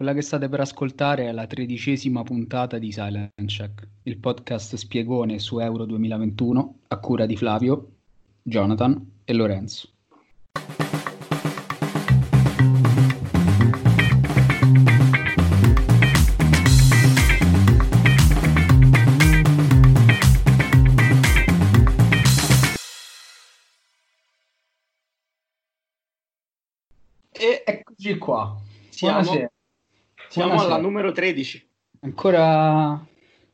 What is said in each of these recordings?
Quella che state per ascoltare è la tredicesima puntata di Silent Check, il podcast spiegone su Euro 2021 a cura di Flavio, Jonathan e Lorenzo. E Eccoci qua. siamo, Buonasera. Siamo Buonasera. alla numero 13. Ancora,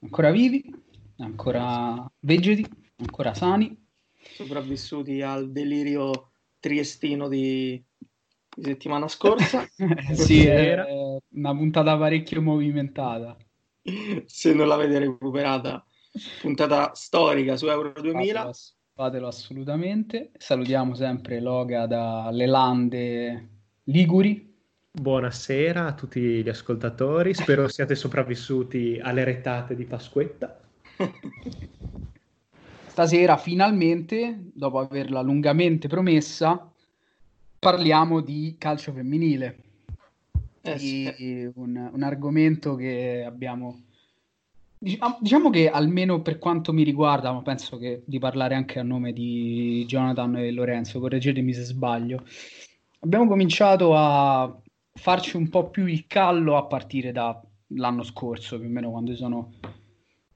ancora vivi, ancora vegeti, ancora sani. sopravvissuti al delirio triestino di, di settimana scorsa. sì, è Era. una puntata parecchio movimentata. Se non l'avete recuperata, puntata storica su Euro 2000. Fatelo, fatelo assolutamente. Salutiamo sempre Loga dalle lande Liguri. Buonasera a tutti gli ascoltatori, spero siate sopravvissuti alle retate di Pasquetta. Stasera finalmente, dopo averla lungamente promessa, parliamo di calcio femminile. Eh sì. un, un argomento che abbiamo diciamo, diciamo che almeno per quanto mi riguarda, ma penso che di parlare anche a nome di Jonathan e Lorenzo, correggetemi se sbaglio. Abbiamo cominciato a farci un po' più il callo a partire dall'anno scorso, più o meno quando sono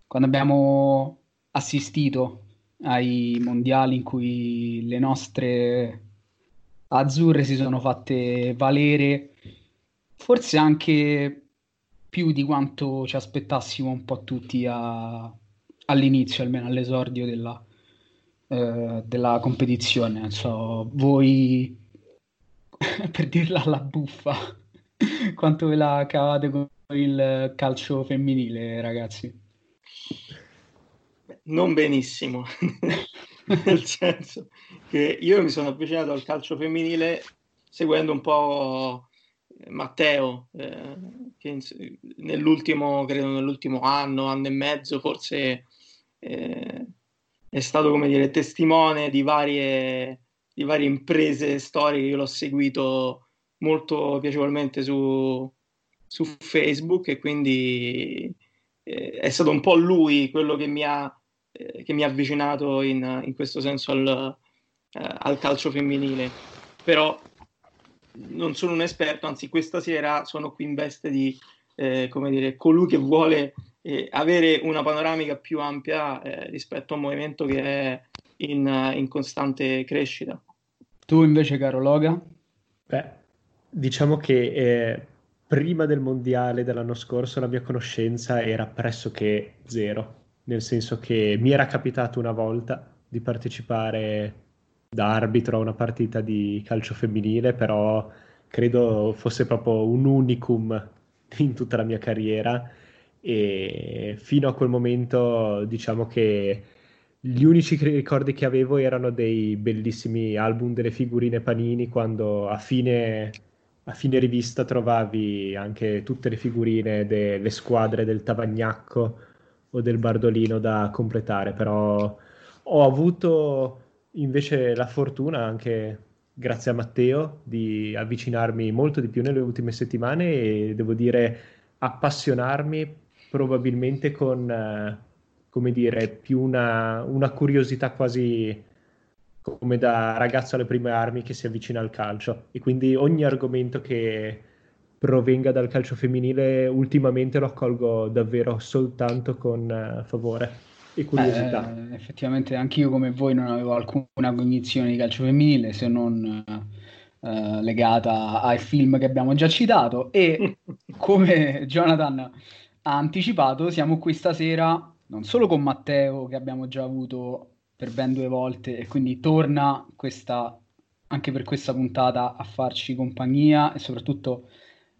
quando abbiamo assistito ai mondiali in cui le nostre azzurre si sono fatte valere forse anche più di quanto ci aspettassimo un po' tutti a- all'inizio, almeno all'esordio della, eh, della competizione. Non so, voi, per dirla alla buffa, quanto ve la cavate con il calcio femminile, ragazzi? Non benissimo, nel senso che io mi sono avvicinato al calcio femminile seguendo un po' Matteo, eh, che nell'ultimo, credo nell'ultimo anno, anno e mezzo, forse eh, è stato, come dire, testimone di varie, di varie imprese storiche. Io l'ho seguito molto piacevolmente su, su Facebook e quindi eh, è stato un po' lui quello che mi ha, eh, che mi ha avvicinato in, in questo senso al, eh, al calcio femminile. Però non sono un esperto, anzi questa sera sono qui in veste di, eh, come dire, colui che vuole eh, avere una panoramica più ampia eh, rispetto a un movimento che è in, in costante crescita. Tu invece, caro Loga? Beh, diciamo che eh, prima del mondiale dell'anno scorso la mia conoscenza era pressoché zero, nel senso che mi era capitato una volta di partecipare da arbitro a una partita di calcio femminile, però credo fosse proprio un unicum in tutta la mia carriera e fino a quel momento diciamo che gli unici ricordi che avevo erano dei bellissimi album delle figurine Panini quando a fine, a fine rivista trovavi anche tutte le figurine delle squadre del Tavagnacco o del Bardolino da completare, però ho avuto invece la fortuna anche grazie a Matteo di avvicinarmi molto di più nelle ultime settimane e devo dire appassionarmi probabilmente con, eh, come dire, più una, una curiosità quasi come da ragazzo alle prime armi che si avvicina al calcio e quindi ogni argomento che provenga dal calcio femminile ultimamente lo accolgo davvero soltanto con eh, favore e curiosità. Eh, effettivamente anch'io come voi non avevo alcuna cognizione di calcio femminile se non eh, legata ai film che abbiamo già citato e come Jonathan ha anticipato siamo qui stasera non solo con Matteo che abbiamo già avuto per ben due volte e quindi torna questa, anche per questa puntata a farci compagnia e soprattutto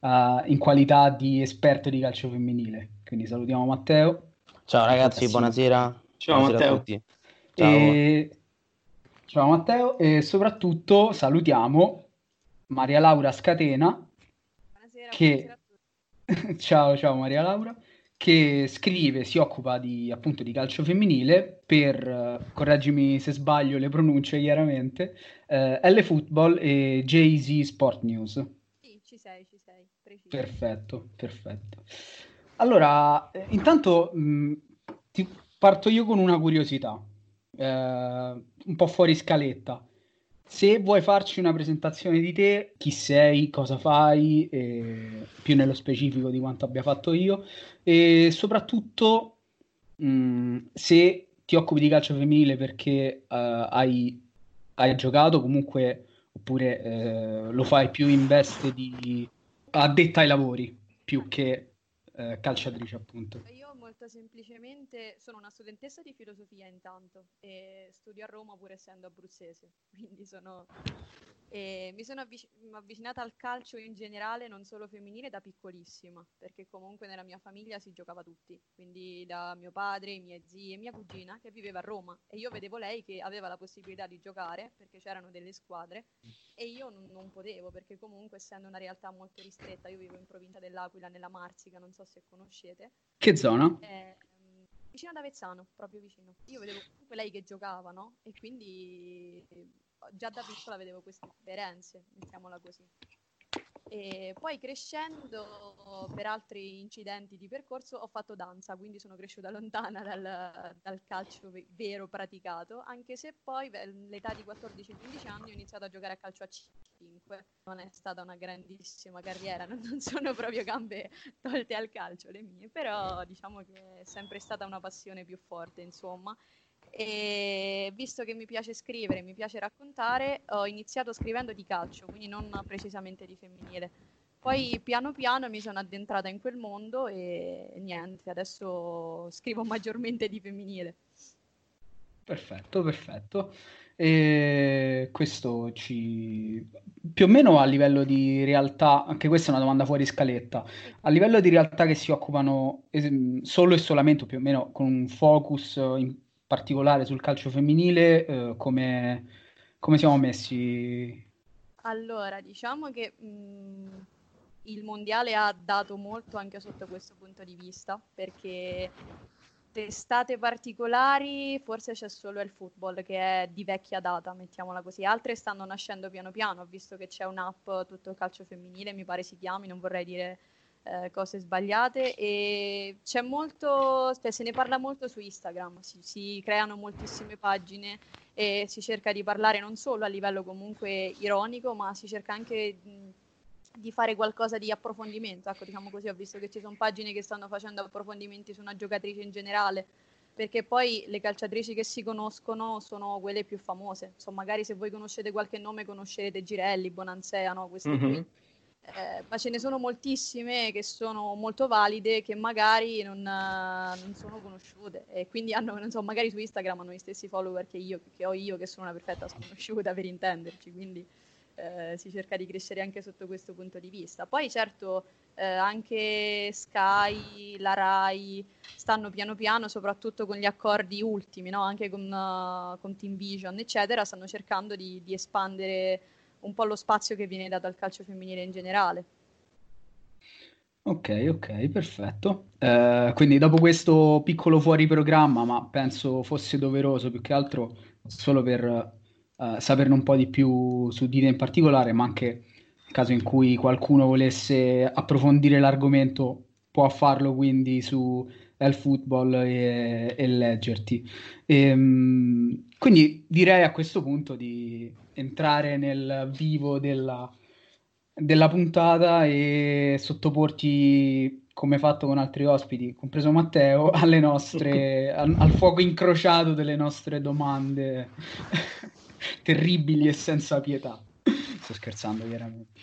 uh, in qualità di esperto di calcio femminile. Quindi salutiamo Matteo. Ciao ragazzi, buonasera. Ciao buonasera Matteo. a tutti. Ciao. E... Ciao Matteo e soprattutto salutiamo Maria Laura Scatena Buonasera, che... buonasera a tutti. ciao, ciao Maria Laura, che scrive, si occupa di, appunto di calcio femminile per, eh, correggimi se sbaglio le pronunce chiaramente, eh, L Football e Jay-Z Sport News. Sì, ci sei, ci sei, preciso. Perfetto, perfetto. Allora, eh, intanto mh, ti parto io con una curiosità, eh, un po' fuori scaletta. Se vuoi farci una presentazione di te, chi sei, cosa fai, eh, più nello specifico di quanto abbia fatto io, e soprattutto mh, se ti occupi di calcio femminile perché eh, hai, hai giocato comunque, oppure eh, lo fai più in veste di addetta ai lavori, più che eh, calciatrice appunto. Io molto semplicemente sono una studentessa di filosofia intanto e studio a Roma pur essendo abruzzese, quindi sono... e mi sono avvic- avvicinata al calcio in generale, non solo femminile, da piccolissima, perché comunque nella mia famiglia si giocava tutti, quindi da mio padre, i miei zii e mia cugina che viveva a Roma e io vedevo lei che aveva la possibilità di giocare perché c'erano delle squadre e io non, non potevo perché comunque essendo una realtà molto ristretta, io vivo in provincia dell'Aquila, nella Marsica, non so se conoscete, Che zona? Eh, vicino ad Avezzano, proprio vicino. Io vedevo comunque lei che giocava, no? E quindi già da piccola vedevo queste differenze, mettiamola così. E poi crescendo per altri incidenti di percorso ho fatto danza, quindi sono cresciuta lontana dal, dal calcio ve- vero praticato, anche se poi all'età di 14-15 anni ho iniziato a giocare a calcio a 5. Non è stata una grandissima carriera, non sono proprio gambe tolte al calcio le mie, però diciamo che è sempre stata una passione più forte, insomma. E visto che mi piace scrivere, mi piace raccontare, ho iniziato scrivendo di calcio, quindi non precisamente di femminile. Poi piano piano mi sono addentrata in quel mondo e niente, adesso scrivo maggiormente di femminile. Perfetto, perfetto. E questo ci... più o meno a livello di realtà, anche questa è una domanda fuori scaletta, a livello di realtà che si occupano es- solo e solamente, più o meno con un focus in particolare sul calcio femminile, eh, come, come siamo messi? Allora, diciamo che mh, il mondiale ha dato molto anche sotto questo punto di vista, perché testate particolari forse c'è solo il football che è di vecchia data, mettiamola così. Altre stanno nascendo piano piano, ho visto che c'è un'app tutto il calcio femminile, mi pare si chiami, non vorrei dire eh, cose sbagliate e c'è molto, cioè, se ne parla molto su Instagram, si, si creano moltissime pagine e si cerca di parlare non solo a livello comunque ironico, ma si cerca anche di fare qualcosa di approfondimento. Ecco, diciamo così, ho visto che ci sono pagine che stanno facendo approfondimenti su una giocatrice in generale, perché poi le calciatrici che si conoscono sono quelle più famose. Insomma, magari se voi conoscete qualche nome conoscerete Girelli, Bonansea, no? Queste qui. Eh, ma ce ne sono moltissime che sono molto valide che magari non, non sono conosciute e quindi hanno, non so, magari su Instagram hanno gli stessi follower che io, che ho io, che sono una perfetta sconosciuta per intenderci, quindi eh, si cerca di crescere anche sotto questo punto di vista. Poi certo eh, anche Sky, la Rai stanno piano piano, soprattutto con gli accordi ultimi, no? anche con, eh, con Team Vision, eccetera, stanno cercando di, di espandere un po' lo spazio che viene dato al calcio femminile in generale. Ok, ok, perfetto. Eh, quindi dopo questo piccolo fuori programma, ma penso fosse doveroso più che altro solo per eh, saperne un po' di più su di te in particolare, ma anche nel caso in cui qualcuno volesse approfondire l'argomento, può farlo quindi su El Football e, e leggerti. Ehm, quindi direi a questo punto di entrare nel vivo della della puntata e sottoporti, come fatto con altri ospiti, compreso Matteo, alle nostre, al, al fuoco incrociato delle nostre domande terribili e senza pietà. Sto scherzando, chiaramente.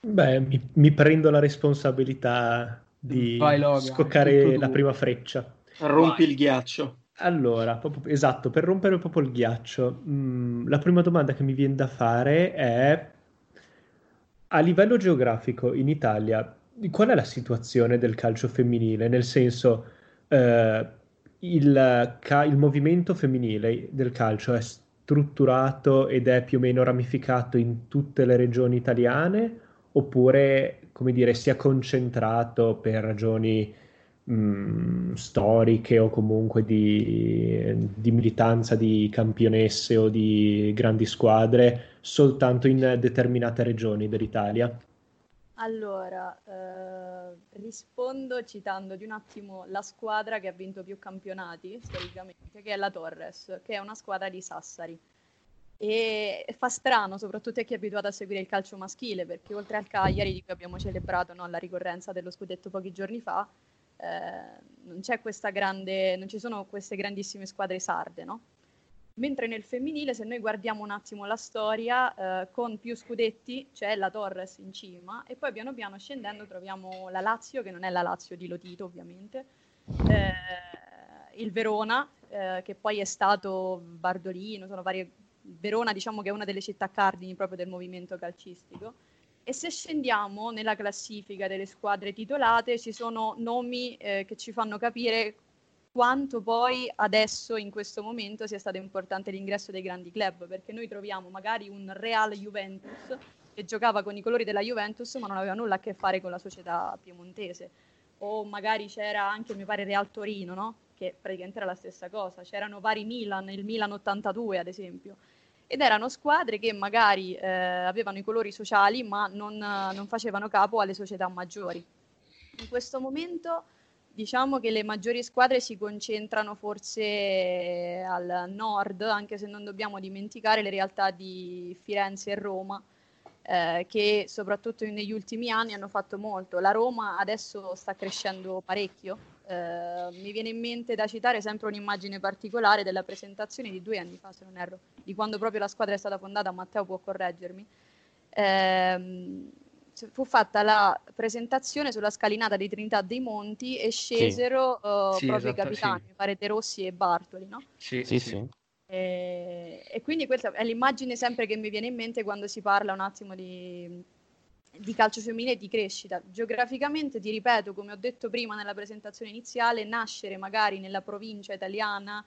Beh, mi, mi prendo la responsabilità di Vai, Logan, scoccare la prima freccia. Rompi Vai. il ghiaccio. Allora, proprio- esatto, per rompere proprio il ghiaccio, mm, la prima domanda che mi viene da fare è a livello geografico in Italia, qual è la situazione del calcio femminile? Nel senso, eh, il, ca- il movimento femminile del calcio è strutturato ed è più o meno ramificato in tutte le regioni italiane oppure, come dire, si è concentrato per ragioni mh, mm, storiche o comunque di, di, militanza di campionesse o di grandi squadre soltanto in determinate regioni dell'Italia? Allora, eh, rispondo citando di un attimo la squadra che ha vinto più campionati storicamente, che è la Torres, che è una squadra di Sassari. E fa strano, soprattutto a chi è abituato a seguire il calcio maschile, perché oltre al Cagliari, di cui abbiamo celebrato no, la ricorrenza dello scudetto pochi giorni fa, non, grande, non ci sono queste grandissime squadre sarde, no? Mentre nel femminile, se noi guardiamo un attimo la storia, eh, con più scudetti c'è la Torres in cima e poi piano piano scendendo troviamo la Lazio, che non è la Lazio di Lotito ovviamente, eh, il Verona, eh, che poi è stato Bardolino, sono varie... Verona diciamo che è una delle città cardini proprio del movimento calcistico. E se scendiamo nella classifica delle squadre titolate ci sono nomi eh, che ci fanno capire quanto poi adesso in questo momento sia stato importante l'ingresso dei grandi club, perché noi troviamo magari un Real Juventus che giocava con i colori della Juventus ma non aveva nulla a che fare con la società piemontese, o magari c'era anche, mi pare, Real Torino, no? che praticamente era la stessa cosa, c'erano vari Milan, il Milan 82 ad esempio, ed erano squadre che magari eh, avevano i colori sociali ma non, non facevano capo alle società maggiori. In questo momento Diciamo che le maggiori squadre si concentrano forse al nord, anche se non dobbiamo dimenticare le realtà di Firenze e Roma, eh, che soprattutto negli ultimi anni hanno fatto molto. La Roma adesso sta crescendo parecchio. Eh, mi viene in mente da citare sempre un'immagine particolare della presentazione di due anni fa, se non erro, di quando proprio la squadra è stata fondata, Matteo può correggermi. Eh, fu fatta la presentazione sulla scalinata di Trinità dei Monti e scesero sì. Uh, sì, proprio esatto, i capitani, sì. pare De Rossi e Bartoli, no? Sì, sì. sì. E, e, quindi questa è l'immagine sempre che mi viene in mente quando si parla un attimo di, di calcio femminile e di crescita. Geograficamente, ti ripeto, come ho detto prima nella presentazione iniziale, nascere magari nella provincia italiana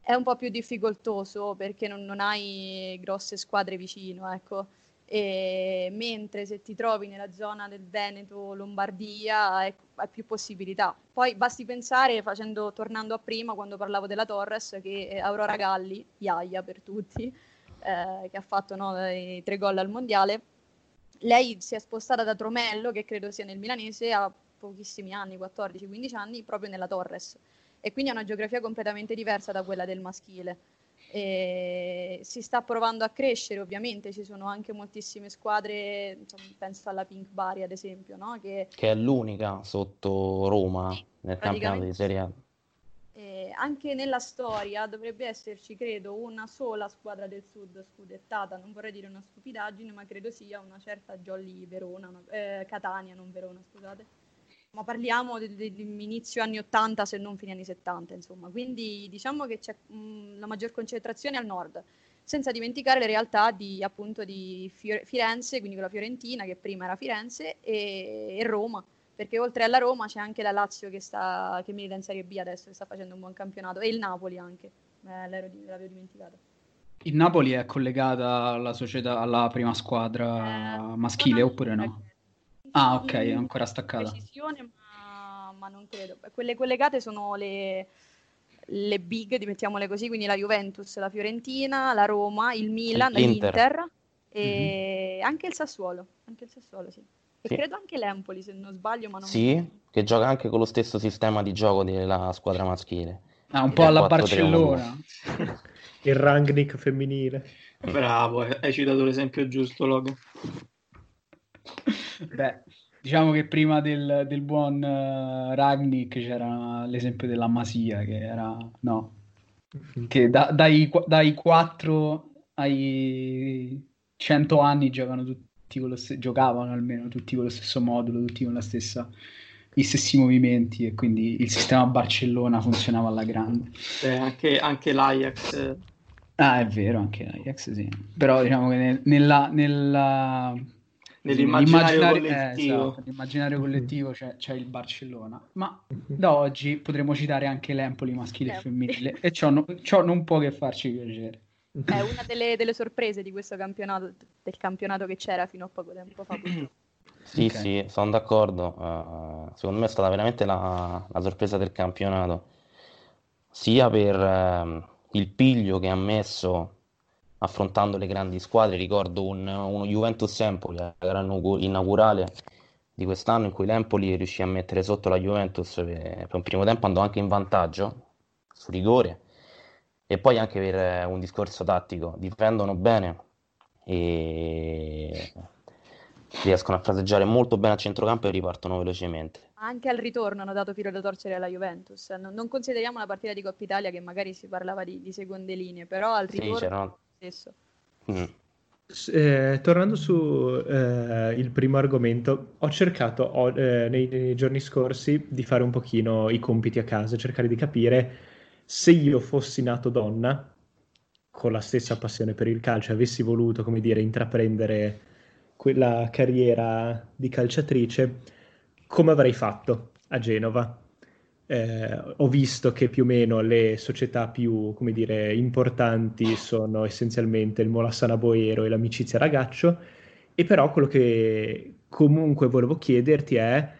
è un po' più difficoltoso perché non, non hai grosse squadre vicino, ecco. E mentre se ti trovi nella zona del Veneto, Lombardia, hai, hai più possibilità. Poi basti pensare, facendo, tornando a prima, quando parlavo della Torres, che Aurora Galli, Iaia per tutti, eh, che ha fatto no, i tre gol al mondiale, lei si è spostata da Tromello, che credo sia nel milanese, a pochissimi anni, 14-15 anni, proprio nella Torres. E quindi ha una geografia completamente diversa da quella del maschile. E si sta provando a crescere, ovviamente ci sono anche moltissime squadre, insomma, penso alla Pink Bari ad esempio, no? che... che... è l'unica sotto Roma nel campionato di Serie A. E anche nella storia dovrebbe esserci, credo, una sola squadra del sud scudettata, non vorrei dire una stupidaggine, ma credo sia una certa Jolly Verona, eh, Catania, non Verona, scusate. Ma parliamo dell'inizio anni 80 se non fine anni 70, insomma. Quindi diciamo che c'è mh, la maggior concentrazione al nord, senza dimenticare le realtà di, appunto, di Firenze, quindi con la Fiorentina che prima era Firenze, e, e, Roma, perché oltre alla Roma c'è anche la Lazio che, sta, che milita in Serie B adesso, che sta facendo un buon campionato, e il Napoli anche, eh, l'avevo dimenticato. Il Napoli è collegata alla società, alla prima squadra eh, maschile oppure no? Ah, ok, è ancora staccata. Precisione, ma, ma non credo. Quelle collegate sono le, le big, mettiamole così, quindi la Juventus, la Fiorentina, la Roma, il Milan, l'Inter, l'Inter e mm-hmm. anche il Sassuolo, anche il Sassuolo, sì. E sì. credo anche l'Empoli, se non sbaglio, ma non Sì, che gioca anche con lo stesso sistema di gioco della squadra maschile. Ah, un po' alla Barcellona. il Rangnick femminile. Bravo, hai citato l'esempio giusto, Logo. Beh, diciamo che prima del, del buon uh, Ragnick c'era l'esempio della Masia, che era, no, che da, dai, dai 4 ai 100 anni giocano tutti con lo st- giocavano almeno tutti con lo stesso modulo, tutti con la stessa, gli stessi movimenti e quindi il sistema Barcellona funzionava alla grande. Eh, anche, anche l'Ajax. Ah, è vero, anche l'Ajax, sì. Però diciamo che nella, nella nell'immaginario L'immaginario- collettivo. eh, esatto, nell'immaginario collettivo c'è, c'è il Barcellona, ma da oggi potremo citare anche l'Empoli maschile e Eh. femminile e ciò, no- ciò non può che farci piacere. È una delle, delle sorprese di questo campionato, del campionato che c'era fino a poco tempo fa. Sì, Ok. sì, sono d'accordo. Eh, secondo me è stata veramente la, la sorpresa del campionato, sia per ehm, il piglio che ha messo affrontando le grandi squadre. Ricordo un, uno Juventus-Empoli, la gara inaugu- inaugurale di quest'anno, in cui l'Empoli riuscì a mettere sotto la Juventus per, per un primo tempo, andò anche in vantaggio su rigore. E poi anche per eh, un discorso tattico, difendono bene e riescono a fraseggiare molto bene a centrocampo e ripartono velocemente. Anche al ritorno hanno dato filo da torcere alla Juventus. Non, non consideriamo la partita di Coppa Italia che magari si parlava di, di seconde linee, però al Sì, ritorno c'erano... stesso. Mm. Eh, tornando su eh, il primo argomento, ho cercato ho- eh, nei, nei giorni scorsi di fare un pochino i compiti a casa, cercare di capire se io fossi nato donna, con la stessa passione per il calcio, avessi voluto, come dire, intraprendere quella carriera di calciatrice, come avrei fatto a Genova. Eh, ho visto che più o meno le società più, come dire, importanti sono essenzialmente il Molassana Boero e l'Amicizia Ragaccio, e però quello che comunque volevo chiederti è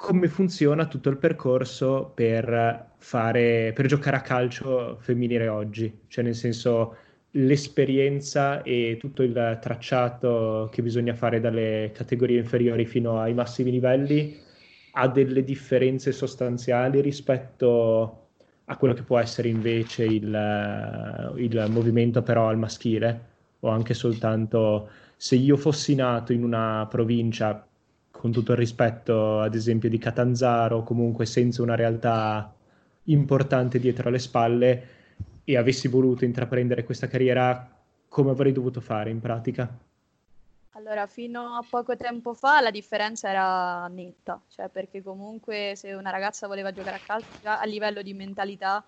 come funziona tutto il percorso per fare, per giocare a calcio femminile oggi, cioè nel senso l'esperienza e tutto il tracciato che bisogna fare dalle categorie inferiori fino ai massimi livelli ha delle differenze sostanziali rispetto a quello che può essere invece il, il movimento però al maschile o anche soltanto se io fossi nato in una provincia con tutto il rispetto ad esempio di Catanzaro comunque senza una realtà importante dietro alle spalle e avessi voluto intraprendere questa carriera come avrei dovuto fare in pratica? Allora, fino a poco tempo fa la differenza era netta, cioè perché comunque se una ragazza voleva giocare a calcio a livello di mentalità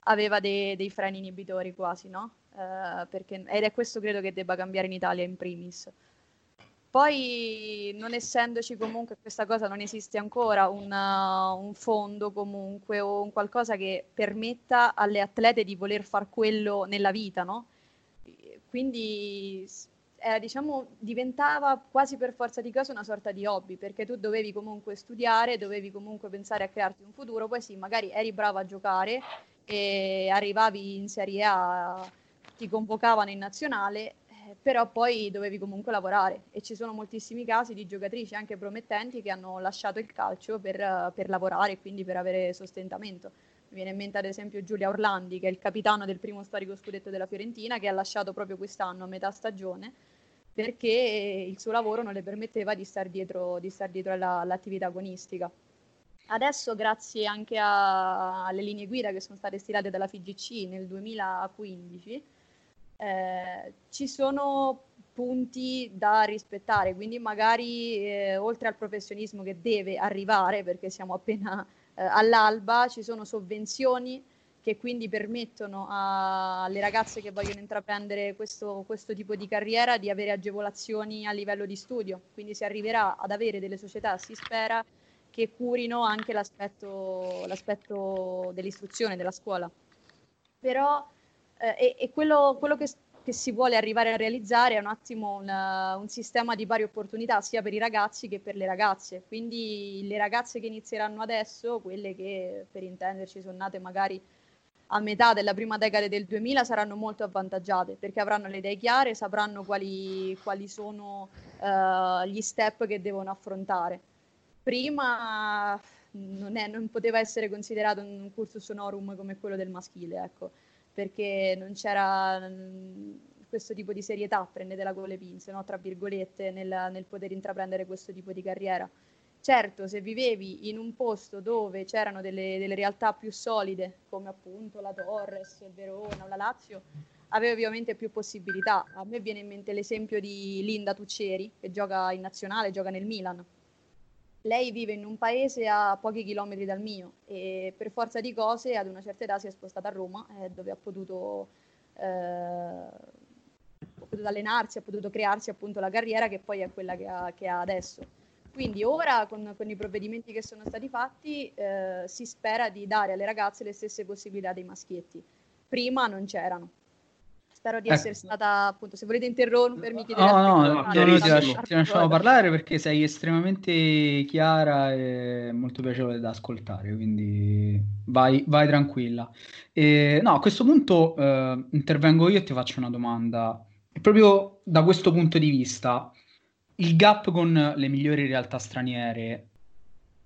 aveva dei, dei freni inibitori quasi, no? Eh, perché- ed è questo credo che debba cambiare in Italia in primis. Poi, non essendoci comunque, questa cosa non esiste ancora, una- un fondo comunque o un qualcosa che permetta alle atlete di voler far quello nella vita, no? Quindi era, diciamo, diventava quasi per forza di cose una sorta di hobby, perché tu dovevi comunque studiare, dovevi comunque pensare a crearti un futuro, poi sì, magari eri brava a giocare e arrivavi in Serie A, ti convocavano in nazionale, eh, però poi dovevi comunque lavorare e ci sono moltissimi casi di giocatrici anche promettenti che hanno lasciato il calcio per, eh, per lavorare e quindi per avere sostentamento. Mi viene in mente ad esempio Giulia Orlandi, che è il capitano del primo storico scudetto della Fiorentina, che ha lasciato proprio quest'anno a metà stagione perché il suo lavoro non le permetteva di star dietro, di star dietro alla- all'attività agonistica. Adesso, grazie anche a- alle linee guida che sono state stilate dalla FIGC nel 2015, eh, ci sono punti da rispettare, quindi magari eh, oltre al professionismo che deve arrivare, perché siamo appena eh, all'alba, ci sono sovvenzioni che quindi permettono alle ragazze che vogliono intraprendere questo, questo tipo di carriera di avere agevolazioni a livello di studio, quindi si arriverà ad avere delle società, si spera, che curino anche l'aspetto, l'aspetto dell'istruzione, della scuola. Però eh, e, e quello, quello che, che si vuole arrivare a realizzare è un attimo un, eh, un sistema di pari opportunità sia per i ragazzi che per le ragazze. Quindi le ragazze che inizieranno adesso, quelle che per intenderci sono nate magari a metà della prima decade del 2000 saranno molto avvantaggiate perché avranno le idee chiare, sapranno quali, quali sono eh, gli step che devono affrontare. Prima non, è- non poteva essere considerato un cursus honorum come quello del maschile, ecco, perché non c'era mm, questo tipo di serietà, prendetela con le pinze, no? tra virgolette, nel, nel poter intraprendere questo tipo di carriera. Certo, se vivevi in un posto dove c'erano delle, delle realtà più solide, come appunto la Torres, il Verona la Lazio, avevi ovviamente più possibilità. A me viene in mente l'esempio di Linda Tuccieri, che gioca in nazionale, gioca nel Milan. Lei vive in un paese a pochi chilometri dal mio e per forza di cose ad una certa età si è spostata a Roma, eh, dove ha potuto eh, ha potuto allenarsi, ha potuto crearsi appunto la carriera che poi è quella che ha, che ha adesso. Quindi ora con, con, i provvedimenti che sono stati fatti eh, si spera di dare alle ragazze le stesse possibilità dei maschietti. Prima non c'erano. Spero di ecco. essere stata, appunto, se volete interrompermi, chiedete No, no, no, no ti, lasci- ti lasciamo parlare perché sei estremamente chiara e molto piacevole da ascoltare, quindi vai, vai tranquilla. E, no, a questo punto eh, intervengo io e ti faccio una domanda. E proprio da questo punto di vista, il gap con le migliori realtà straniere,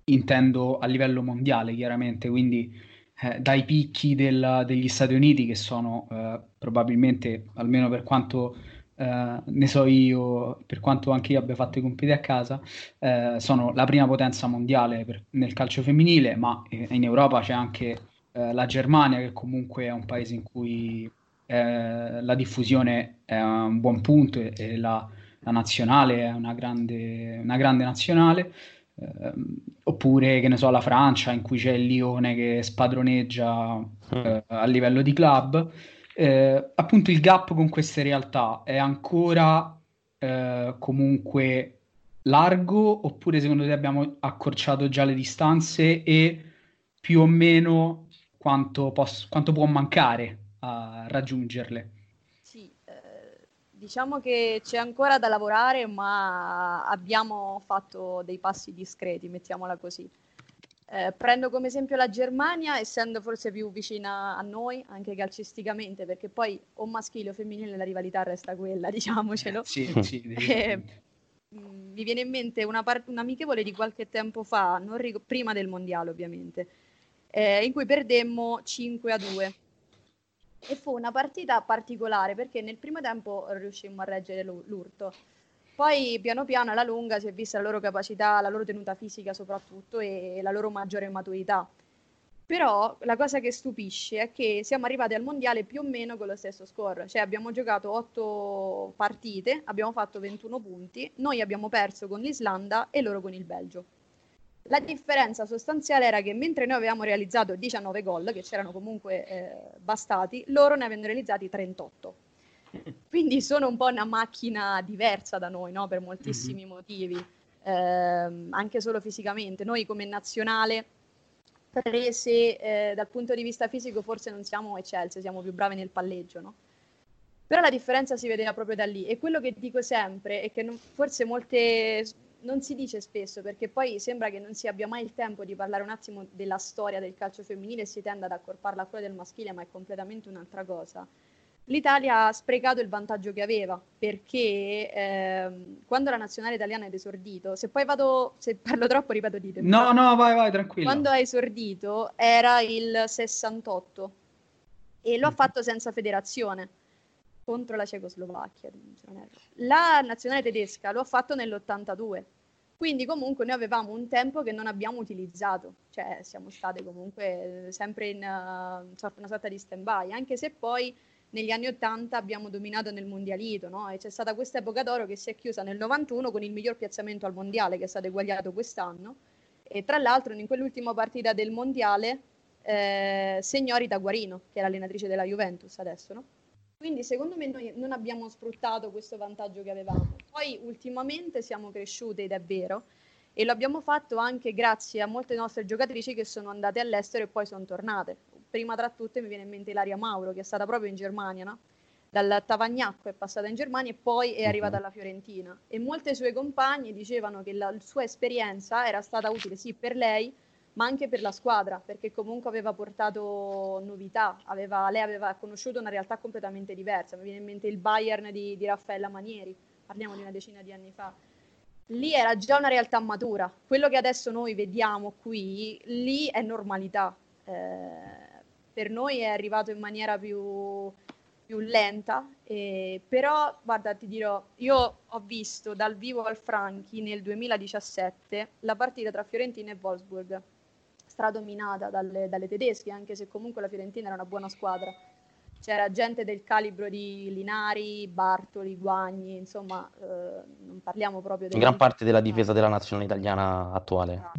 intendo a livello mondiale chiaramente, quindi eh, dai picchi del, degli Stati Uniti che sono eh, probabilmente, almeno per quanto eh, ne so io, per quanto anche io abbia fatto i compiti a casa, eh, sono la prima potenza mondiale per, nel calcio femminile, ma eh, in Europa c'è anche la Germania che comunque è un paese in cui la diffusione è un buon punto e, e la, la, nazionale è una grande, una grande nazionale. Eh, oppure, che ne so, la Francia in cui c'è il Lione che spadroneggia mm. eh, a livello di club. Eh, appunto il gap con queste realtà è ancora eh, comunque largo oppure secondo te abbiamo accorciato già le distanze e più o meno quanto, posso, quanto può mancare a raggiungerle? Diciamo che c'è ancora da lavorare, ma abbiamo fatto dei passi discreti, mettiamola così. Eh, prendo come esempio la Germania, essendo forse più vicina a noi, anche calcisticamente, perché poi o maschile o femminile la rivalità resta quella, diciamocelo. Sì, sì, eh, mi viene in mente una part- un amichevole di qualche tempo fa, ric- prima del mondiale ovviamente, eh, in cui perdemmo 5 a 2 e fu una partita particolare perché nel primo tempo riuscimmo a reggere l'urto. Poi piano piano alla lunga si è vista la loro capacità, la loro tenuta fisica soprattutto e la loro maggiore maturità. Però la cosa che stupisce è che siamo arrivati al mondiale più o meno con lo stesso score, cioè abbiamo giocato 8 partite, abbiamo fatto 21 punti, noi abbiamo perso con l'Islanda e loro con il Belgio. La differenza sostanziale era che mentre noi avevamo realizzato 19 gol, che c'erano comunque eh, bastati, loro ne avevano realizzati 38. Quindi sono un po' una macchina diversa da noi, no? per moltissimi mm-hmm. motivi, eh, anche solo fisicamente. Noi come nazionale, prese eh, dal punto di vista fisico, forse non siamo eccelsi, siamo più bravi nel palleggio, no? Però la differenza si vedeva proprio da lì. E quello che dico sempre è che non, forse molte non si dice spesso perché poi sembra che non si abbia mai il tempo di parlare un attimo della storia del calcio femminile e si tende ad accorparla a quella del maschile, ma è completamente un'altra cosa. L'Italia ha sprecato il vantaggio che aveva perché ehm, quando la nazionale italiana è esordito, se poi vado, se parlo troppo, ripeto, ditemi. No, no, vai, vai, tranquillo. Quando ha esordito era il 68 e lo ha mm. fatto senza federazione contro la Cecoslovacchia. La nazionale tedesca lo ha fatto nell'82, quindi comunque noi avevamo un tempo che non abbiamo utilizzato, cioè siamo state comunque sempre in uh, una sorta di stand-by, anche se poi negli anni 80 abbiamo dominato nel mondialito, no? E c'è stata questa epoca d'oro che si è chiusa nel 91 con il miglior piazzamento al mondiale che è stato eguagliato quest'anno. E tra l'altro in quell'ultima partita del mondiale eh, segnò Guarino, che è l'allenatrice della Juventus adesso, no? Quindi secondo me noi non abbiamo sfruttato questo vantaggio che avevamo. Poi ultimamente siamo cresciute ed è vero e lo abbiamo fatto anche grazie a molte nostre giocatrici che sono andate all'estero e poi sono tornate. Prima tra tutte mi viene in mente Ilaria Mauro che è stata proprio in Germania, no? dal Tavagnacco è passata in Germania e poi è arrivata alla Fiorentina e molte sue compagne dicevano che la sua esperienza era stata utile sì per lei ma anche per la squadra, perché comunque aveva portato novità, aveva, lei aveva conosciuto una realtà completamente diversa, mi viene in mente il Bayern di, di Raffaella Manieri, parliamo di una decina di anni fa. Lì era già una realtà matura, quello che adesso noi vediamo qui, lì è normalità. Eh, per noi è arrivato in maniera più, più lenta, eh, però guarda ti dirò, io ho visto dal vivo al Franchi nel 2017 la partita tra Fiorentina e Wolfsburg stradominata dalle, dalle tedesche, anche se comunque la Fiorentina era una buona squadra. C'era gente del calibro di Linari, Bartoli, Guagni, insomma, eh, non parliamo proprio di... Gran parte della difesa della nazionale italiana attuale. Esatto.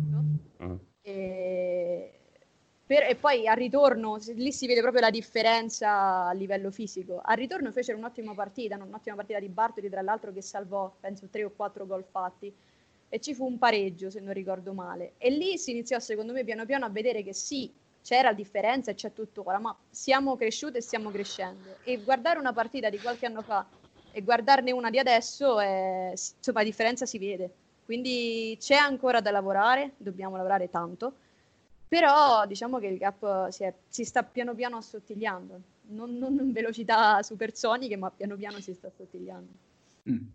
Mm. E... per, e poi al ritorno, lì si vede proprio la differenza a livello fisico. Al ritorno fecero un'ottima partita, un'ottima partita di Bartoli, tra l'altro che salvò, penso, tre o quattro gol fatti. E ci fu un pareggio, se non ricordo male. E lì si iniziò, secondo me, piano piano a vedere che sì, c'era differenza e c'è tuttora, ma siamo cresciuti e stiamo crescendo. E guardare una partita di qualche anno fa e guardarne una di adesso, è, insomma, la differenza si vede. Quindi c'è ancora da lavorare, dobbiamo lavorare tanto però diciamo che il gap si, è, si sta piano piano assottigliando, non, non, in velocità supersoniche, ma piano piano si sta assottigliando. Mm.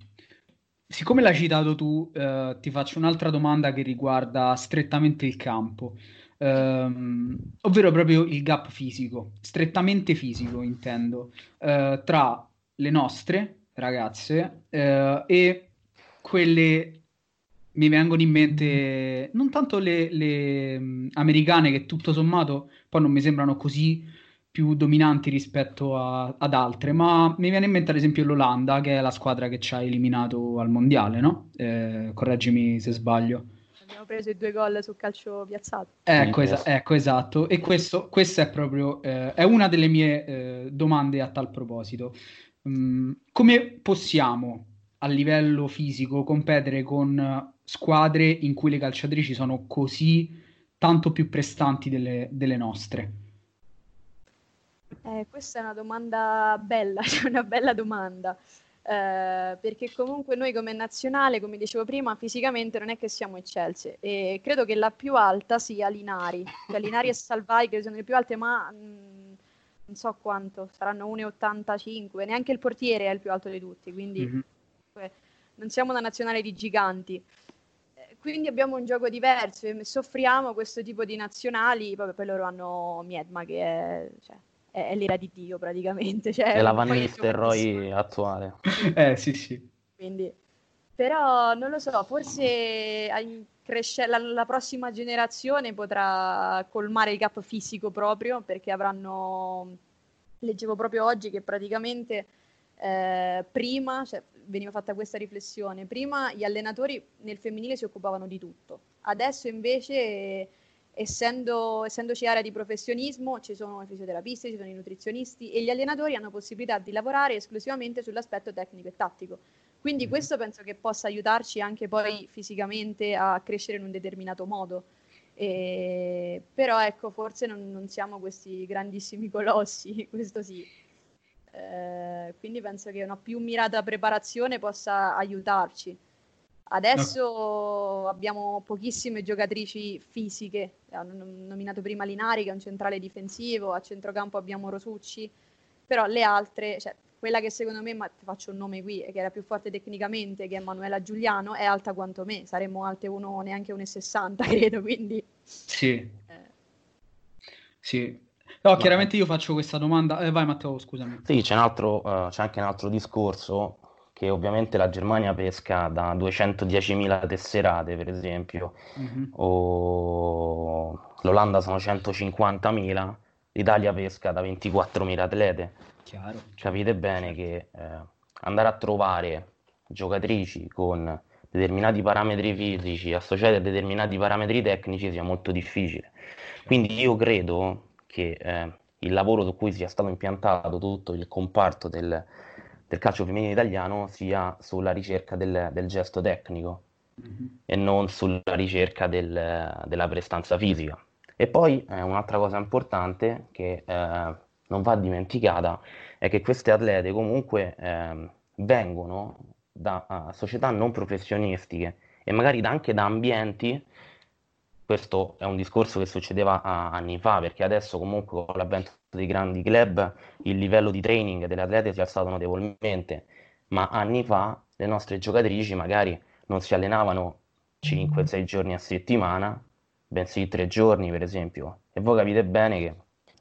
Siccome l'hai citato tu, eh, ti faccio un'altra domanda che riguarda strettamente il campo, ehm, ovvero proprio il gap fisico, strettamente fisico intendo, eh, tra le nostre ragazze eh, e quelle mi vengono in mente non tanto le, le um, americane che tutto sommato poi non mi sembrano così più dominanti rispetto a, ad altre, ma mi viene in mente ad esempio l'Olanda, che è la squadra che ci ha eliminato al mondiale, no? Eh, correggimi se sbaglio. Abbiamo preso i due gol sul calcio piazzato. Ecco, es- ecco esatto. E questo, questa è proprio eh, è una delle mie eh, domande a tal proposito. Um, come possiamo a livello fisico competere con squadre in cui le calciatrici sono così tanto più prestanti delle, delle nostre? Eh, questa è una domanda bella, cioè una bella domanda. Eh, perché comunque noi come nazionale, come dicevo prima, fisicamente non è che siamo eccelsi e credo che la più alta sia Linari, cioè Linari e Salvai che sono le più alte, ma mh, mm, non so quanto, saranno 1,85, neanche il portiere è il più alto di tutti, quindi mm-hmm. non siamo una nazionale di giganti quindi abbiamo un gioco diverso e soffriamo questo tipo di nazionali, poi loro hanno Miedma che è, cioè, è, è l'ira di Dio praticamente. Cioè, è la Van Nistelrooy attuale. eh sì sì. Quindi, però non lo so, forse cresce, la, la, prossima generazione potrà colmare il gap fisico proprio perché avranno, leggevo proprio oggi che praticamente eh, prima, cioè, veniva fatta questa riflessione. Prima gli allenatori nel femminile si occupavano di tutto, adesso invece, essendo, essendoci area di professionismo, ci sono i fisioterapisti, ci sono i nutrizionisti e gli allenatori hanno possibilità di lavorare esclusivamente sull'aspetto tecnico e tattico. Quindi mm-hmm. questo penso che possa aiutarci anche poi fisicamente a crescere in un determinato modo. E, però ecco, forse non, non siamo questi grandissimi colossi, questo sì. Eh, quindi penso che una più mirata preparazione possa aiutarci. Adesso no. abbiamo pochissime giocatrici fisiche, hanno nominato prima Linari che è un centrale difensivo, a centrocampo abbiamo Rosucci, però le altre, cioè quella che secondo me, ma faccio un nome qui, che era più forte tecnicamente, che è Manuela Giuliano, è alta quanto me, saremmo alte uno, neanche 1,60 credo, quindi... Sì. Eh. Sì, No, chiaramente io faccio questa domanda. Eh, vai Matteo, scusami. Sì, c'è, altro, uh, c'è anche un altro discorso che ovviamente la Germania pesca da 210.000 tesserate, per esempio, mm-hmm. o l'Olanda sono 150.000, l'Italia pesca da 24.000 atlete. Chiaro. Capite bene che eh, andare a trovare giocatrici con determinati parametri fisici associati a determinati parametri tecnici sia molto difficile. Quindi io credo che eh, il lavoro su cui sia stato impiantato tutto il comparto del, del calcio femminile italiano sia sulla ricerca del, del gesto tecnico mm-hmm. e non sulla ricerca del, della prestanza fisica. E poi eh, un'altra cosa importante che eh, non va dimenticata è che queste atlete comunque ehm, vengono da società non professionistiche e magari anche da ambienti questo è un discorso che succedeva anni fa, perché adesso comunque con l'avvento dei grandi club il livello di training delle atlete si è alzato notevolmente, ma anni fa le nostre giocatrici magari non si allenavano 5-6 giorni a settimana, bensì 3 giorni per esempio. E voi capite bene che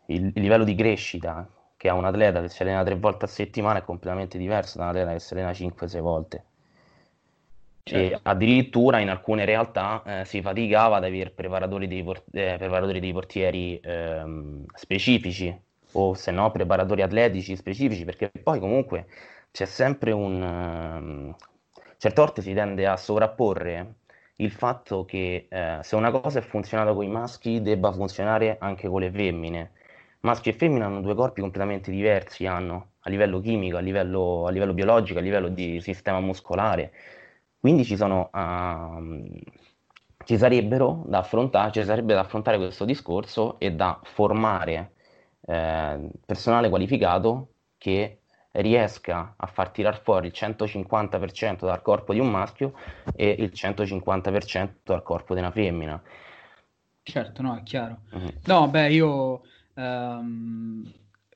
il, livello di crescita che ha un atleta che si allena 3 volte a settimana è completamente diverso da un atleta che si allena 5-6 volte. Certo. E addirittura in alcune realtà eh, si faticava ad avere preparatori dei, port- eh, preparatori dei portieri ehm, specifici o se no preparatori atletici specifici perché poi comunque c'è sempre un... Um, certe volte si tende a sovrapporre il fatto che eh, se una cosa è funzionata con i maschi, debba funzionare anche con le femmine. Maschi e femmine hanno due corpi completamente diversi, hanno a livello chimico, a livello, a livello biologico, a livello di sistema muscolare. Quindi ci sono, uh, ci sarebbero da affrontare, ci sarebbe da affrontare questo discorso e da formare eh, personale qualificato che riesca a far tirar fuori il 150% dal corpo di un maschio e il 150% dal corpo di una femmina. Certo, no, è chiaro. Mm-hmm. No, beh, io um,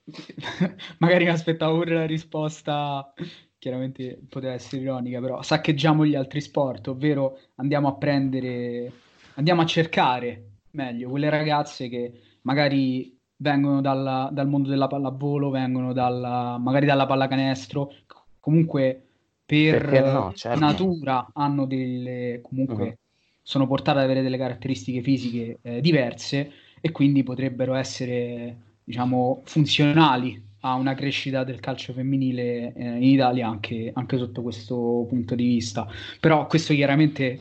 magari mi aspettavo pure la risposta, chiaramente poteva essere ironica, però saccheggiamo gli altri sport, ovvero andiamo a prendere, andiamo a cercare meglio quelle ragazze che magari vengono dalla, dal mondo della pallavolo, vengono dalla, magari dalla pallacanestro, comunque per no, certo. natura hanno delle, comunque uh-huh. sono portate ad avere delle caratteristiche fisiche eh, diverse e quindi potrebbero essere, diciamo, funzionali a una crescita del calcio femminile eh, in Italia anche, anche sotto questo punto di vista. Però questo chiaramente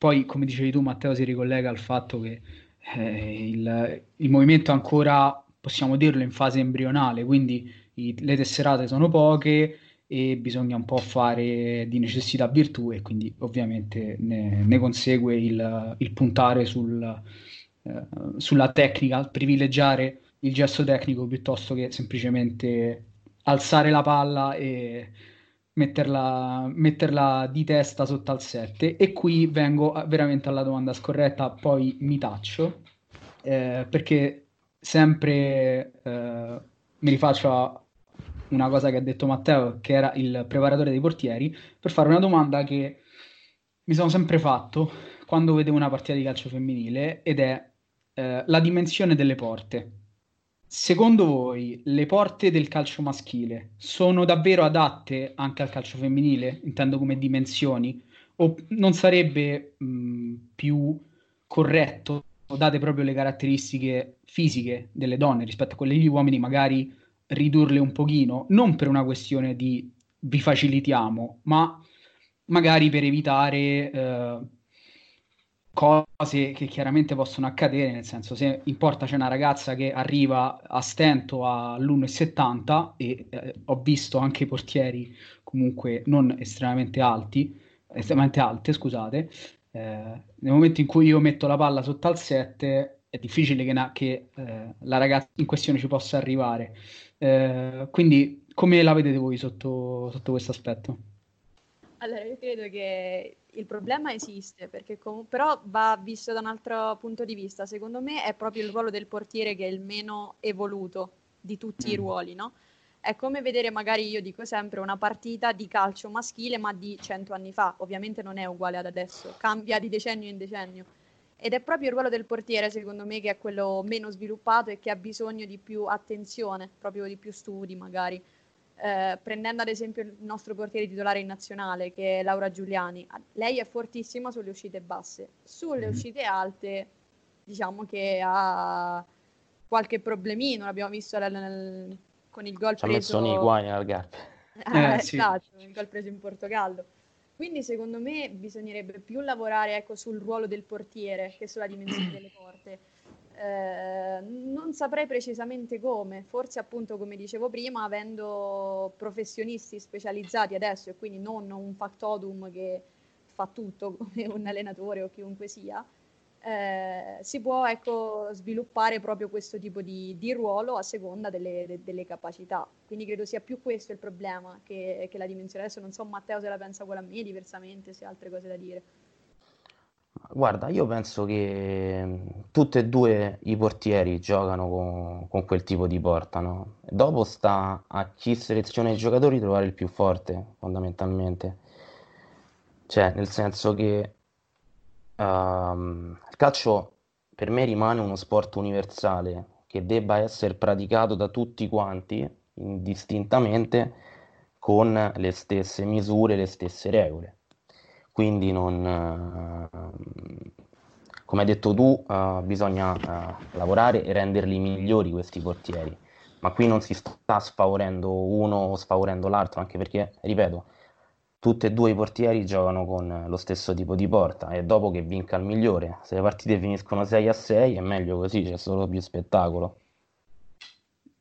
poi, come dicevi tu Matteo, si ricollega al fatto che eh, il, il, movimento ancora, possiamo dirlo, in fase embrionale, quindi i, le tesserate sono poche e bisogna un po' fare di necessità virtù e quindi ovviamente ne, ne consegue il, il puntare sul, eh, sulla tecnica, privilegiare il gesto tecnico piuttosto che semplicemente alzare la palla e metterla, metterla di testa sotto al 7 e qui vengo veramente alla domanda scorretta, poi mi taccio eh, perché sempre eh, mi rifaccio a una cosa che ha detto Matteo, che era il preparatore dei portieri, per fare una domanda che mi sono sempre fatto quando vedevo una partita di calcio femminile ed è eh, la dimensione delle porte. Secondo voi le porte del calcio maschile sono davvero adatte anche al calcio femminile, intendo come dimensioni, o non sarebbe mh, più corretto, date proprio le caratteristiche fisiche delle donne rispetto a quelle degli uomini, magari ridurle un pochino, non per una questione di vi facilitiamo, ma magari per evitare eh, cose che chiaramente possono accadere, nel senso se in porta c'è una ragazza che arriva a stento all'1,70 e eh, ho visto anche portieri comunque non estremamente alti, estremamente alte, scusate, eh, nel momento in cui io metto la palla sotto al 7 è difficile che, na- che eh, la ragazza in questione ci possa arrivare. Eh, quindi come la vedete voi sotto, sotto questo aspetto? Allora, io credo che il problema esiste, perché com- però va visto da un altro punto di vista. Secondo me è proprio il ruolo del portiere che è il meno evoluto di tutti mm. i ruoli, no? È come vedere magari, io dico sempre, una partita di calcio maschile, ma di cento anni fa. Ovviamente non è uguale ad adesso, cambia di decennio in decennio. Ed è proprio il ruolo del portiere, secondo me, che è quello meno sviluppato e che ha bisogno di più attenzione, proprio di più studi magari eh, prendendo ad esempio il nostro portiere titolare in nazionale che è Laura Giuliani, lei è fortissima sulle uscite basse, sulle mm. uscite alte diciamo che ha qualche problemino, l'abbiamo visto nel, nel, con il gol Ci preso... Ha messo nei guai al Garp. Eh, sì. Esatto, il gol preso in Portogallo. Quindi secondo me bisognerebbe più lavorare ecco, sul ruolo del portiere che sulla dimensione delle porte eh, non saprei precisamente come, forse appunto come dicevo prima, avendo professionisti specializzati adesso e quindi non un factotum che fa tutto come un allenatore o chiunque sia, eh, si può ecco, sviluppare proprio questo tipo di, di ruolo a seconda delle, de, delle, capacità. Quindi credo sia più questo il problema che, che la dimensione. Adesso non so Matteo se la pensa quella a me diversamente, se ha altre cose da dire. Guarda, io penso che mm, tutti e due i portieri giocano con, con quel tipo di porta, no? Dopo sta a chi seleziona i giocatori trovare il più forte, fondamentalmente. Cioè, nel senso che um, il calcio per me rimane uno sport universale che debba essere praticato da tutti quanti, indistintamente, con le stesse misure, le stesse regole quindi non, eh, come hai detto tu, uh, bisogna uh, lavorare e renderli migliori questi portieri, ma qui non si sta sfavorendo uno o sfavorendo l'altro, anche perché, ripeto, tutti e due i portieri giocano con lo stesso tipo di porta e dopo che vinca il migliore. Se le partite finiscono 6 a 6 è meglio così, c'è solo più spettacolo.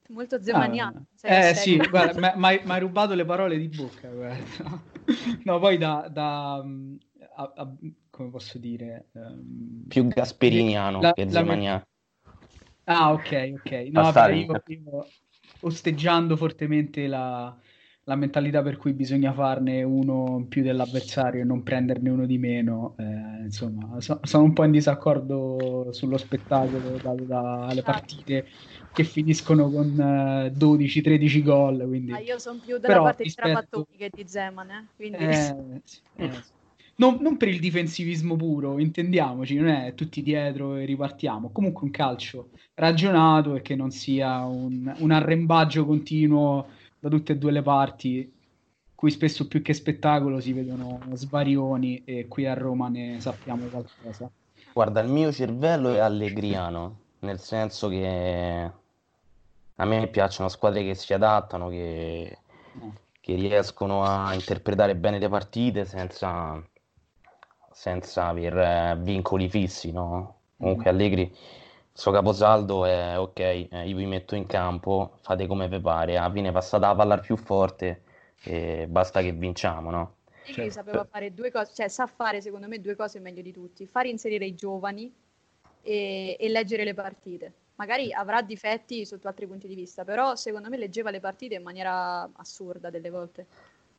Molto zemaniano. Ah, eh sì, guarda, mi hai rubato le parole di bocca, guarda. No, poi da... da a, a, come posso dire... Um, più gasperiniano la, che zemaniano. Ah, ok, ok. No, io, io, osteggiando fortemente la, la, mentalità per cui bisogna farne uno più dell'avversario e non prenderne uno di meno, eh, insomma, so, sono un po' in disaccordo sullo spettacolo dato dalle ah. partite che finiscono con uh, eh, 12-13 gol. Quindi... Ah, io sono più dalla Però, parte rispetto... di Trapattoni che di Zeman, eh? quindi... eh, sì, eh. Non, non, per il difensivismo puro, intendiamoci, non è tutti dietro e ripartiamo. Comunque un calcio ragionato e che non sia un, un arrembaggio continuo da tutte e due le parti, cui spesso più che spettacolo si vedono svarioni e qui a Roma ne sappiamo qualcosa. Guarda, il mio cervello è allegriano, nel senso che a me piacciono squadre che si adattano, che, no. che riescono a interpretare bene le partite senza senza aver eh, vincoli fissi, no? Comunque mm. Allegri, il suo caposaldo è ok, eh, io vi metto in campo, fate come vi pare, alla fine passate la palla al più forte e basta che vinciamo, no? Allegri certo. sapeva fare due cose, cioè sa fare secondo me due cose meglio di tutti, far inserire i giovani e, e leggere le partite. Magari avrà difetti sotto altri punti di vista, però secondo me leggeva le partite in maniera assurda delle volte.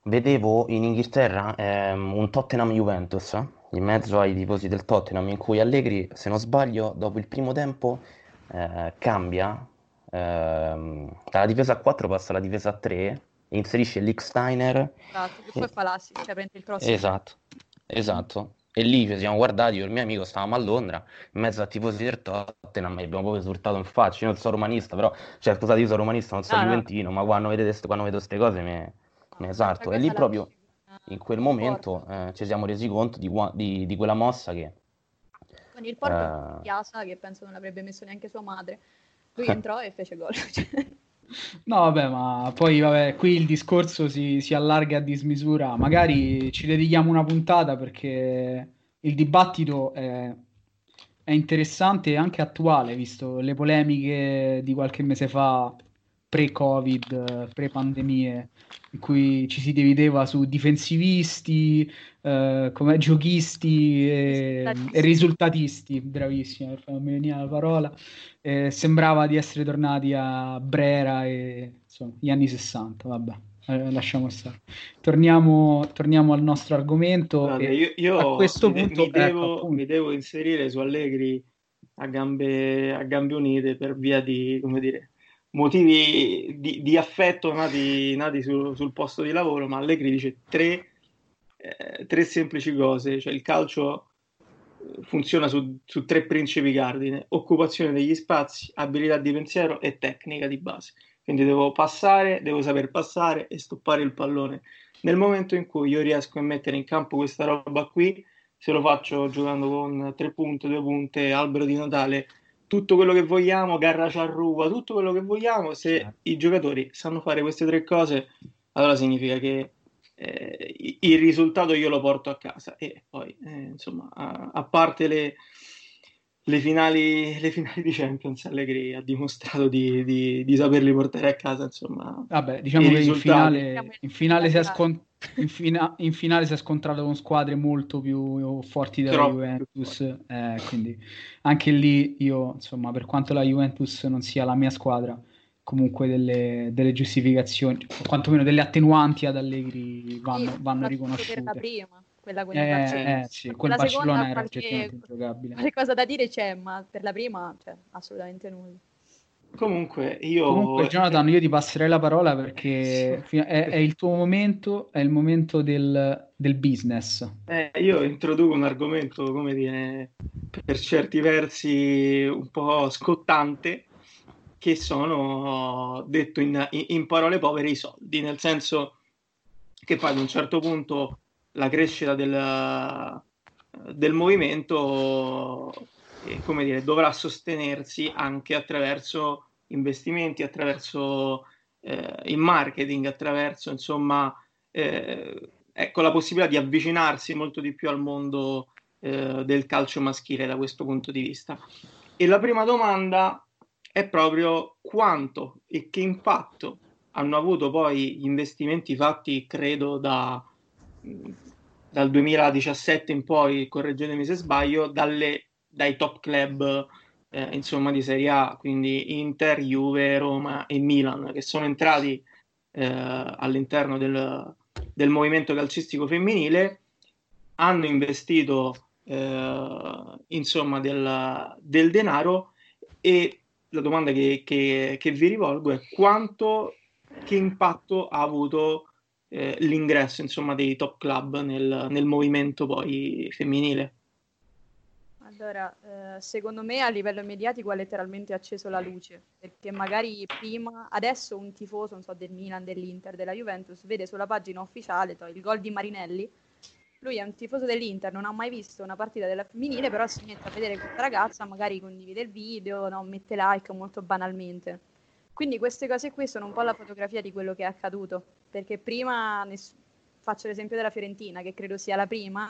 Vedevo in Inghilterra ehm, un Tottenham Juventus in mezzo ai tifosi del Tottenham in cui Allegri, se non sbaglio, dopo il primo tempo eh, cambia ehm, dalla difesa a 4 passa alla difesa a 3 e inserisce Licksteiner esatto, che poi fa l'assist, cioè prende il prossimo esatto, esatto e lì ci siamo guardati, io e il mio amico stavamo a Londra, in mezzo a tifosi del Tottenham, e abbiamo proprio esultato in faccia. Io non sono romanista, però, cioè, scusate, io sono romanista, non sono no, juventino, no. ma quando, vedete, quando vedo queste cose mi, Esatto, e lì proprio in quel momento eh, ci siamo resi conto di, di, di quella mossa che... Con il porto eh... Piazza, che penso non avrebbe messo neanche sua madre, lui entrò e fece gol. No, vabbè, ma poi vabbè, qui il discorso si, si, allarga a dismisura. Magari ci dedichiamo una puntata perché il dibattito è, è interessante e anche attuale, visto le polemiche di qualche mese fa, pre-Covid, pre-pandemie, in cui ci si divideva su difensivisti, eh, come giochisti e, e, risultatisti, bravissima, per farmi venire la parola. Eh, sembrava di essere tornati a Brera e insomma, gli anni 60, vabbè. Eh, lasciamo stare. Torniamo, torniamo, al nostro argomento. Guarda, io, io, a questo mi, punto mi devo, ecco, mi devo, inserire su Allegri a gambe, a gambe unite per via di, come dire, motivi di, di affetto nati, nati su, sul posto di lavoro, ma Allegri dice tre, eh, tre semplici cose, cioè il calcio eh, funziona su, su, tre principi cardine, occupazione degli spazi, abilità di pensiero e tecnica di base. Quindi devo passare, devo saper passare e stoppare il pallone. Nel momento in cui io riesco a mettere in campo questa roba qui, se lo faccio giocando con tre punte, due punte, albero di Natale, tutto quello che vogliamo, garra ciarruga, tutto quello che vogliamo, se certo. i giocatori sanno fare queste tre cose, allora significa che eh, il risultato io lo porto a casa. E poi, eh, insomma, a, a parte le, le, finali, le, finali, di Champions, Allegri ha dimostrato di, di, di saperli portare a casa, insomma. Vabbè, diciamo che in finale, in finale si è scontato in, fina- in, finale si è scontrato con squadre molto più forti della Troppo Juventus, eh, quindi anche lì io, insomma, per quanto la Juventus non sia la mia squadra, comunque delle, delle giustificazioni, o quantomeno delle attenuanti ad Allegri vanno, sì, vanno riconosciute. Prima, quella con eh, eh, sì, quel Barcellona era oggettivamente ingiocabile. Qualcosa da dire c'è, ma per la prima, cioè, assolutamente nulla. Comunque, io... Comunque, Jonathan, io ti passerei la parola perché è, è il tuo momento, è il momento del, del business. Eh, io introduco un argomento, come dire, per certi versi un po' scottante, che sono, detto in, in parole povere, i soldi, nel senso che poi ad un certo punto la crescita del, del movimento come dire, dovrà sostenersi anche attraverso investimenti, attraverso eh, il marketing, attraverso insomma eh, ecco, la possibilità di avvicinarsi molto di più al mondo eh, del calcio maschile da questo punto di vista. E la prima domanda è proprio quanto e che impatto hanno avuto poi gli investimenti fatti, credo, da, dal 2017 in poi, correggetemi se sbaglio, dalle, dai top club eh, insomma, di Serie A, quindi Inter, Juve, Roma e Milan, che sono entrati eh, all'interno del, del, movimento calcistico femminile, hanno investito eh, insomma del, del, denaro e la domanda che, che, che vi rivolgo è quanto, che impatto ha avuto eh, l'ingresso insomma, dei top club nel, nel movimento poi femminile. Allora, eh, secondo me a livello mediatico ha letteralmente acceso la luce, perché magari prima, adesso un tifoso, non so, del Milan, dell'Inter, della Juventus, vede sulla pagina ufficiale to, il gol di Marinelli, lui è un tifoso dell'Inter, non ha mai visto una partita della femminile, però si mette a vedere questa ragazza, magari condivide il video, no, mette like molto banalmente. Quindi queste cose qui sono un po' la fotografia di quello che è accaduto, perché prima ness- faccio l'esempio della Fiorentina, che credo sia la prima,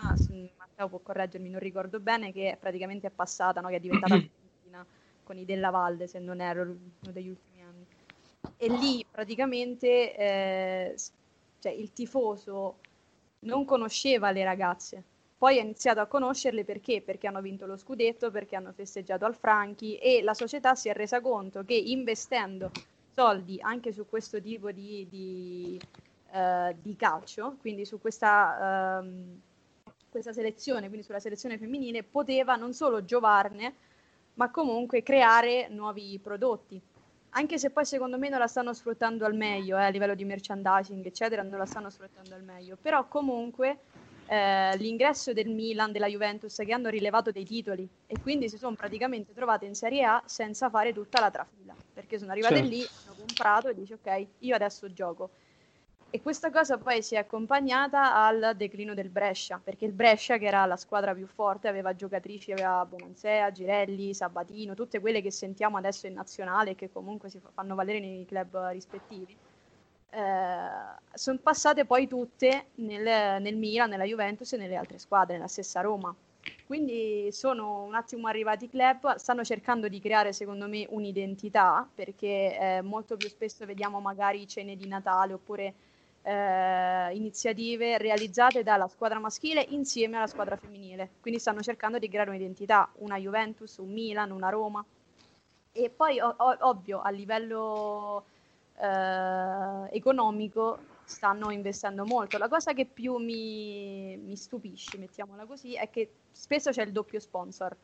Matteo può correggermi, non ricordo bene, che praticamente è passata, no? che è diventata Fiorentina con i Della Valde, se non ero uno degli ultimi anni. E lì praticamente eh, cioè, il tifoso non conosceva le ragazze, poi ha iniziato a conoscerle perché? Perché hanno vinto lo scudetto, perché hanno festeggiato al Franchi e la società si è resa conto che investendo soldi anche su questo tipo di, di, uh, di calcio, quindi su questa, um, questa selezione, quindi sulla selezione femminile, poteva non solo giovarne, ma comunque creare nuovi prodotti. Anche se poi secondo me non la stanno sfruttando al meglio, eh, a livello di merchandising, eccetera, non la stanno sfruttando al meglio. Però comunque eh, l'ingresso del Milan, della Juventus che hanno rilevato dei titoli e quindi si sono praticamente trovate in Serie A senza fare tutta la trafila perché sono arrivate certo. lì, hanno comprato e dici ok, io adesso gioco. E questa cosa poi si è accompagnata al declino del Brescia, perché il Brescia, che era la squadra più forte, aveva giocatrici, aveva Bonansea, Girelli, Sabatino, tutte quelle che sentiamo adesso in nazionale e che comunque si fanno valere nei club rispettivi eh, sono passate poi tutte nel, nel Milan, nella Juventus e nelle altre squadre, nella stessa Roma. Quindi sono un attimo arrivati i club, stanno cercando di creare secondo me un'identità perché eh, molto più spesso vediamo magari cene di Natale oppure eh, iniziative realizzate dalla squadra maschile insieme alla squadra femminile. Quindi stanno cercando di creare un'identità, una Juventus, un Milan, una Roma. E poi o- ovvio a livello eh, economico stanno investendo molto. La cosa che più mi, mi, stupisce, mettiamola così, è che spesso c'è il doppio sponsor.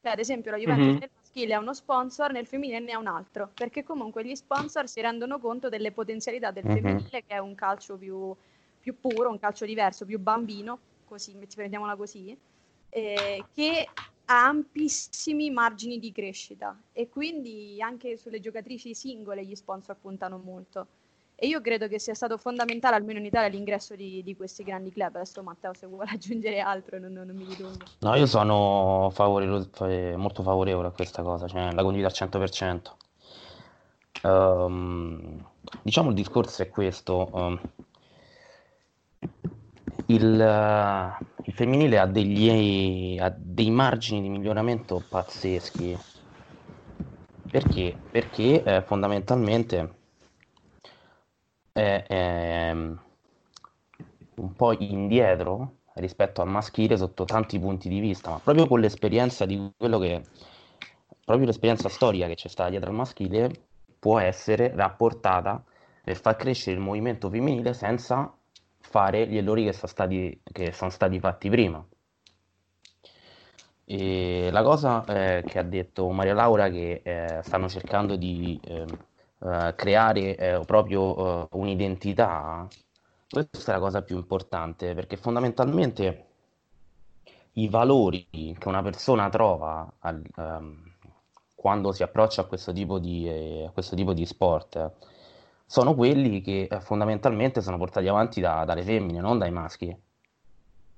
Cioè, ad esempio, la Juventus mm-hmm. nel maschile ha uno sponsor, nel femminile ne ha un altro, perché comunque gli sponsor si rendono conto delle potenzialità del mm-hmm. femminile, che è un calcio più, più, puro, un calcio diverso, più bambino, così, prendiamola così, eh, che ampissimi margini di crescita e quindi anche sulle giocatrici singole gli sponsor puntano molto. E io credo che sia stato fondamentale, almeno in Italia, l'ingresso di, di questi grandi club. Adesso Matteo, se vuole aggiungere altro, non, non mi dilungo. No, io sono favorevole, molto favorevole a questa cosa, cioè la condivido al 100%. Um, ehm, diciamo il discorso è questo. Um, il, il femminile ha, degli, ha dei margini di miglioramento pazzeschi. Perché? Perché eh, fondamentalmente è, è, un po' indietro rispetto al maschile sotto tanti punti di vista, ma proprio con l'esperienza di quello che proprio l'esperienza storica che c'è stata dietro al maschile può essere rapportata per far crescere il movimento femminile senza fare gli errori che sono stati, che sono stati fatti prima. E la cosa eh, che ha detto Maria Laura che eh, stanno cercando di eh, eh creare eh, proprio eh, un'identità, questa è la cosa più importante perché fondamentalmente i valori che una persona trova al, um, quando si approccia a questo tipo di, a questo tipo di sport sono quelli che eh, fondamentalmente sono portati avanti da, dalle femmine, non dai maschi.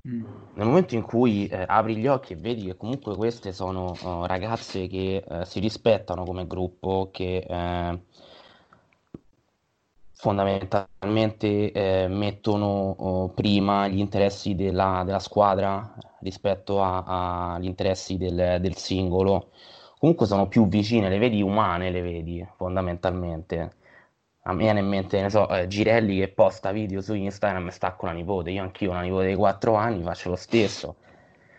Mm. Nel momento in cui eh, apri gli occhi e vedi che comunque queste sono uh, ragazze che uh, si rispettano come gruppo, che uh, fondamentalmente eh, mettono oh, prima gli interessi della, della squadra rispetto agli interessi del, del, singolo. Comunque sono più vicine, le vedi umane, le vedi fondamentalmente. A me viene in mente, ne so, eh, Girelli che posta video su Instagram e sta con la nipote. Io anch'io una nipote di 4 anni, faccio lo stesso.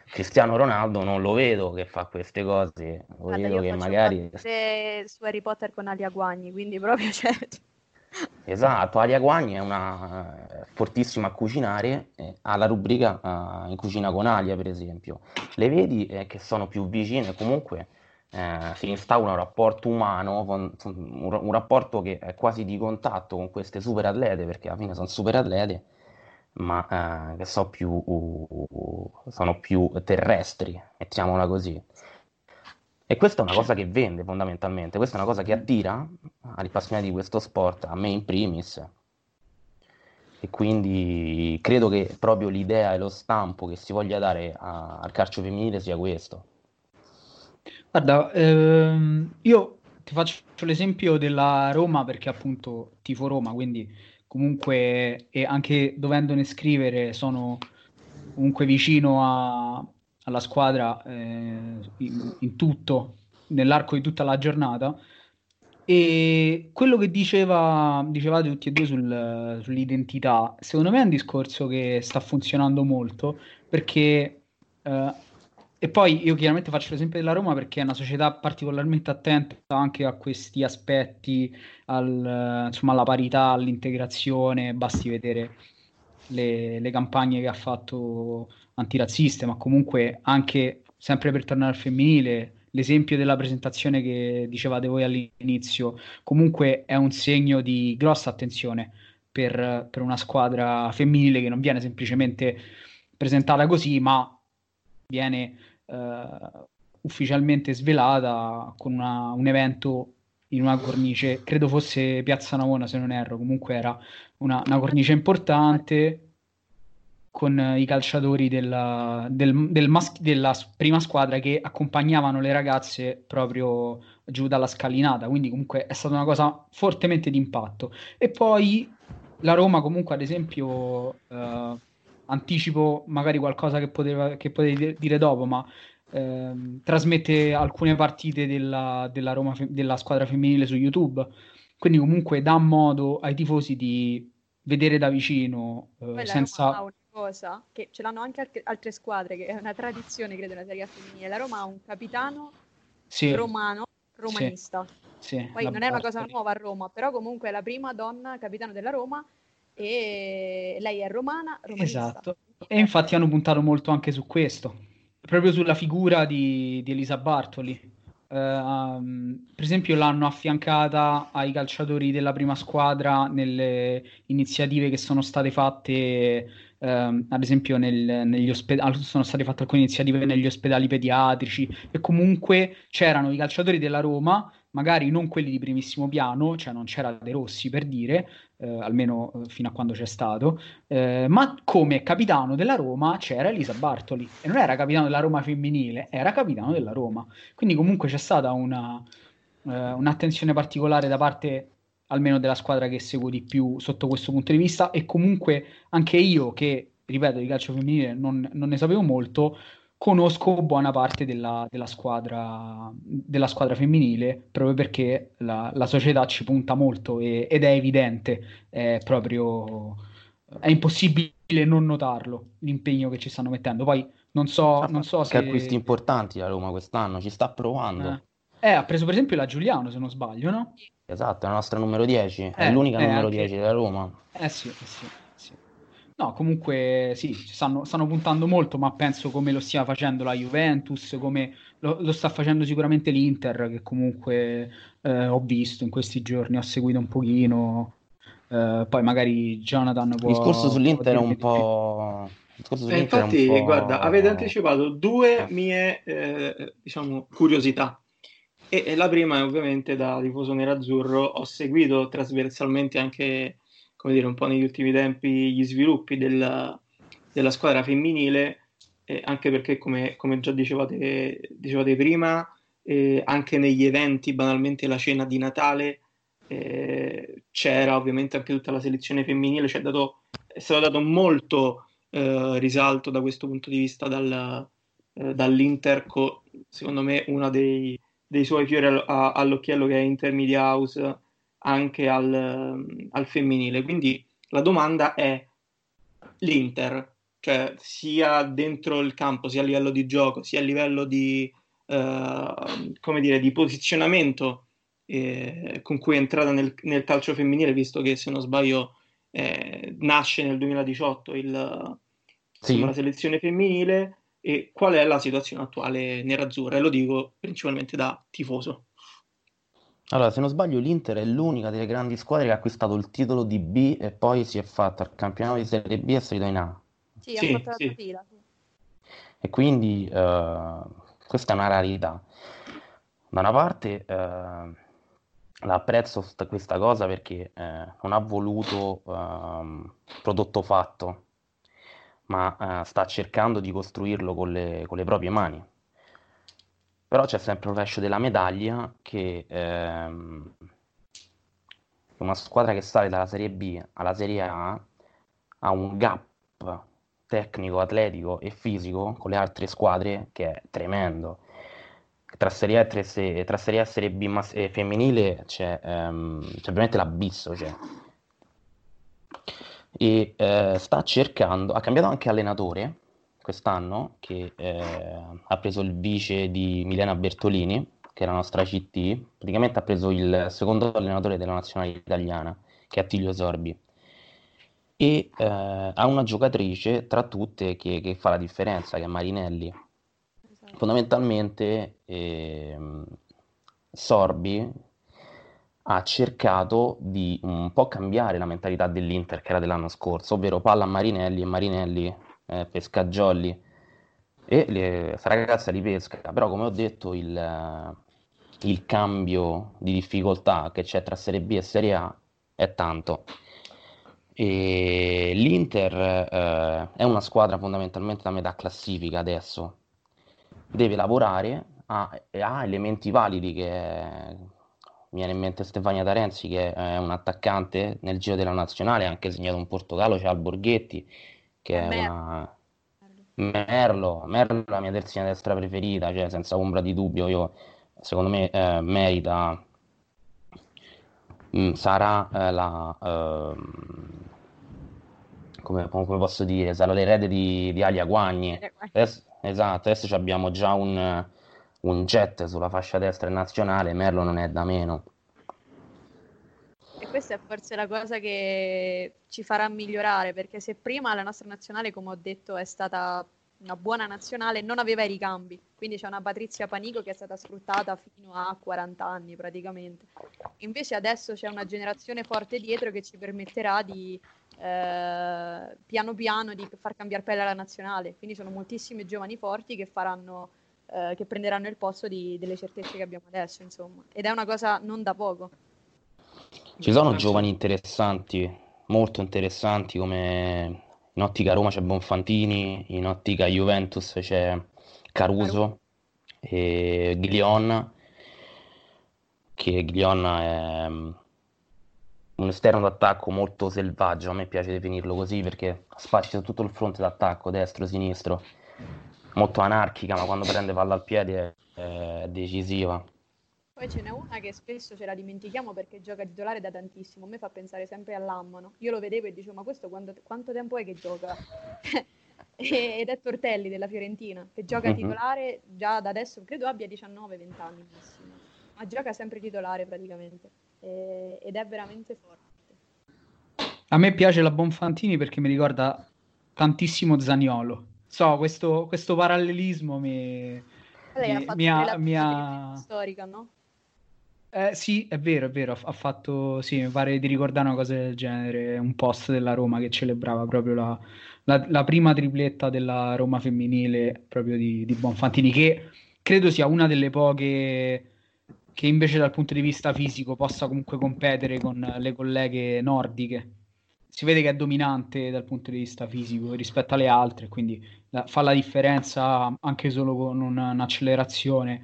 Cristiano Ronaldo non lo vedo che fa queste cose, lo Guarda, vedo che magari... su Harry Potter con Alia Guagni, quindi proprio c'è... Cioè... Esatto, Alia Guagni è una eh, fortissima a cucinare, eh, ha la rubrica uh, in cucina con Alia per esempio. Le vedi eh, che sono più vicine, comunque eh, si instaura un rapporto umano, con, un, un, rapporto che è quasi di contatto con queste super atlete, perché alla fine sono super atlete, ma eh, che so più, uh, sono più terrestri, mettiamola così. E questa è una cosa che vende fondamentalmente, questa è una cosa che attira agli appassionati di questo sport, a me in primis. E quindi credo che proprio l'idea e lo stampo che si voglia dare a, al calcio femminile sia questo. Guarda, ehm, io ti faccio l'esempio della Roma perché appunto tifo Roma, quindi comunque e anche dovendone scrivere sono comunque vicino a, alla squadra eh, in, in, tutto, nell'arco di tutta la giornata. E quello che diceva, dicevate tutti e due sul, sull'identità, secondo me è un discorso che sta funzionando molto perché, eh, e poi io chiaramente faccio l'esempio della Roma perché è una società particolarmente attenta anche a questi aspetti, al, insomma, alla parità, all'integrazione, basti vedere le, le campagne che ha fatto antirazziste, ma comunque anche sempre per tornare al femminile, l'esempio della presentazione che dicevate voi all'inizio, comunque è un segno di grossa attenzione per, per una squadra femminile che non viene semplicemente presentata così, ma viene eh, ufficialmente svelata con una, un evento in una cornice, credo fosse Piazza Navona se non erro, comunque era una, una cornice importante con i calciatori della, del, del mas- della prima squadra che accompagnavano le ragazze proprio giù dalla scalinata, quindi comunque è stata una cosa fortemente d'impatto. E poi la Roma comunque ad esempio, eh, anticipo magari qualcosa che, poteva, che potevi dire dopo, ma eh, trasmette alcune partite della, della, Roma, della squadra femminile su YouTube, quindi comunque dà modo ai tifosi di vedere da vicino eh, senza cosa che ce l'hanno anche altre squadre, che è una tradizione, credo, nella Serie A femminile. La Roma ha un capitano sì. romano, romanista. Sì. Sì, Poi non è una cosa nuova a Roma, però comunque è la prima donna capitano della Roma e lei è romana, romanista. Esatto. E infatti hanno puntato molto anche su questo, proprio sulla figura di, di Elisa Bartoli. Uh, um, per esempio l'hanno affiancata ai calciatori della prima squadra nelle iniziative che sono state fatte ehm, ad esempio nel, negli ospedali, sono state fatte alcune iniziative negli ospedali pediatrici e comunque c'erano i calciatori della Roma, magari non quelli di primissimo piano, cioè non c'era De Rossi per dire, eh, almeno eh, fino a quando c'è stato, eh, ma come capitano della Roma c'era Elisa Bartoli e non era capitano della Roma femminile, era capitano della Roma. Quindi comunque c'è stata una, eh, un'attenzione particolare da parte almeno della squadra che seguo di più sotto questo punto di vista e comunque anche io che, ripeto, di calcio femminile non, non ne sapevo molto, conosco buona parte della, della, squadra, della squadra, femminile proprio perché la, la società ci punta molto e, ed è evidente, è proprio è impossibile non notarlo l'impegno che ci stanno mettendo. Poi non so, non so se. Acquisti importanti la Roma quest'anno, ci sta provando. Eh. eh, ha preso per esempio la Giuliano, se non sbaglio, no? Esatto, è la nostra numero 10, eh, è l'unica eh, numero anche... 10 della Roma. Eh sì, eh sì. No, comunque sì, stanno, stanno, puntando molto, ma penso come lo stia facendo la Juventus, come lo, lo sta facendo sicuramente l'Inter, che comunque eh, ho visto in questi giorni, ho seguito un pochino. Eh, poi magari Jonathan può... Il discorso sull'Inter è un po'... Eh, infatti, po'... guarda, avete anticipato due mie, eh, diciamo, curiosità. E, la prima è ovviamente da tifoso nerazzurro, ho seguito trasversalmente anche, come dire, un po' negli ultimi tempi gli sviluppi della, della squadra femminile, eh, anche perché, come, come già dicevate, dicevate prima, eh, anche negli eventi, banalmente la cena di Natale, eh, c'era ovviamente anche tutta la selezione femminile, cioè dato, è stato dato molto eh, risalto da questo punto di vista dal, eh, dall'Inter, co- secondo me uno dei, dei, suoi fiori all'occhiello che è Inter Media House anche al, al femminile. Quindi la domanda è l'Inter, cioè sia dentro il campo, sia a livello di gioco, sia a livello di, uh, come dire, di posizionamento eh, con cui è entrata nel, nel, calcio femminile, visto che se non sbaglio eh, nasce nel 2018 il, sì. la selezione femminile e qual è la situazione attuale nerazzurra e lo dico principalmente da tifoso. Allora, se non sbaglio, l'Inter è l'unica delle grandi squadre che ha acquistato il titolo di B e poi si è fatto al campionato di Serie B e è salito in A. Sì, sì ha fatto sì. la fila. E quindi uh, questa è una rarità. Da una parte uh, l'apprezzo st- questa cosa perché uh, non ha voluto uh, prodotto fatto, ma sta cercando di costruirlo con le, con le proprie mani però c'è sempre un rovescio della medaglia che ehm, una squadra che sale dalla Serie B alla Serie A ha un gap tecnico, atletico e fisico con le altre squadre che è tremendo. Tra Serie A e, se- tra serie, a serie B mas- eh, femminile c'è, ehm, c'è veramente l'abisso. Cioè. E eh, sta cercando, ha cambiato anche allenatore quest'anno che eh, ha preso il vice di Milena Bertolini, che è la nostra CT, praticamente ha preso il secondo allenatore della nazionale italiana, che è Attilio Sorbi. E eh, ha una giocatrice tra tutte che, che, fa la differenza, che è Marinelli. Esatto. Fondamentalmente eh, Sorbi ha cercato di un po' cambiare la mentalità dell'Inter che era dell'anno scorso, ovvero palla a Marinelli e Marinelli eh, pescaggiolli e le, ragazza li pesca, però come ho detto il, il cambio di difficoltà che c'è tra Serie B e Serie A è tanto. E L'Inter eh, è una squadra fondamentalmente da metà classifica adesso, deve lavorare, ha, ha elementi validi che mi viene in mente Stefania Tarenzi che è un attaccante nel giro della nazionale, ha anche segnato un Portogallo, c'è Alborghetti che è Mer- una... Merlo, Merlo è la mia terzina destra preferita, cioè senza ombra di dubbio, io, secondo me eh, merita, mm, sarà eh, la, eh, come, come, posso dire, sarà l'erede di, di Alia Guagni. Adesso, esatto, adesso abbiamo già un, un jet sulla fascia destra nazionale, Merlo non è da meno questa è forse la cosa che ci farà migliorare, perché se prima la nostra nazionale, come ho detto, è stata una buona nazionale, non aveva i ricambi. Quindi c'è una Patrizia Panico che è stata sfruttata fino a 40 anni praticamente. Invece adesso c'è una generazione forte dietro che ci permetterà di eh, piano piano di far cambiare pelle alla nazionale. Quindi sono moltissimi giovani forti che faranno eh, che prenderanno il posto di, delle certezze che abbiamo adesso, insomma. Ed è una cosa non da poco. Ci sono giovani interessanti, molto interessanti, come in ottica Roma c'è Bonfantini, in ottica Juventus c'è Caruso e Glion, che Glion è mm, un esterno d'attacco molto selvaggio, a me piace definirlo così perché spazia tutto il fronte d'attacco, destro, sinistro, molto anarchica, ma quando prende palla al piede è decisiva. Poi ce n'è una che spesso ce la dimentichiamo perché gioca titolare da tantissimo. A me fa pensare sempre all'Ammano. Io lo vedevo e dicevo, ma questo quando, quanto tempo è che gioca? Ed è Tortelli della Fiorentina, che gioca mhm. titolare già da adesso, credo abbia 19-20 anni massimo. Ma gioca sempre titolare praticamente. E, ed è veramente forte. A me piace la Bonfantini perché mi ricorda tantissimo Zaniolo. So, questo, questo parallelismo mi... Lei mi, ha fatto mi ha, mi ha... storica, no? Eh, sì, è vero, è vero, ha fatto, sì, mi pare di ricordare una cosa del genere, un post della Roma che celebrava proprio la, la, la prima tripletta della Roma femminile, proprio di, di Bonfantini, che credo sia una delle poche che invece dal punto di vista fisico possa comunque competere con le colleghe nordiche. Si vede che è dominante dal punto di vista fisico rispetto alle altre, quindi la, fa la differenza anche solo con un'accelerazione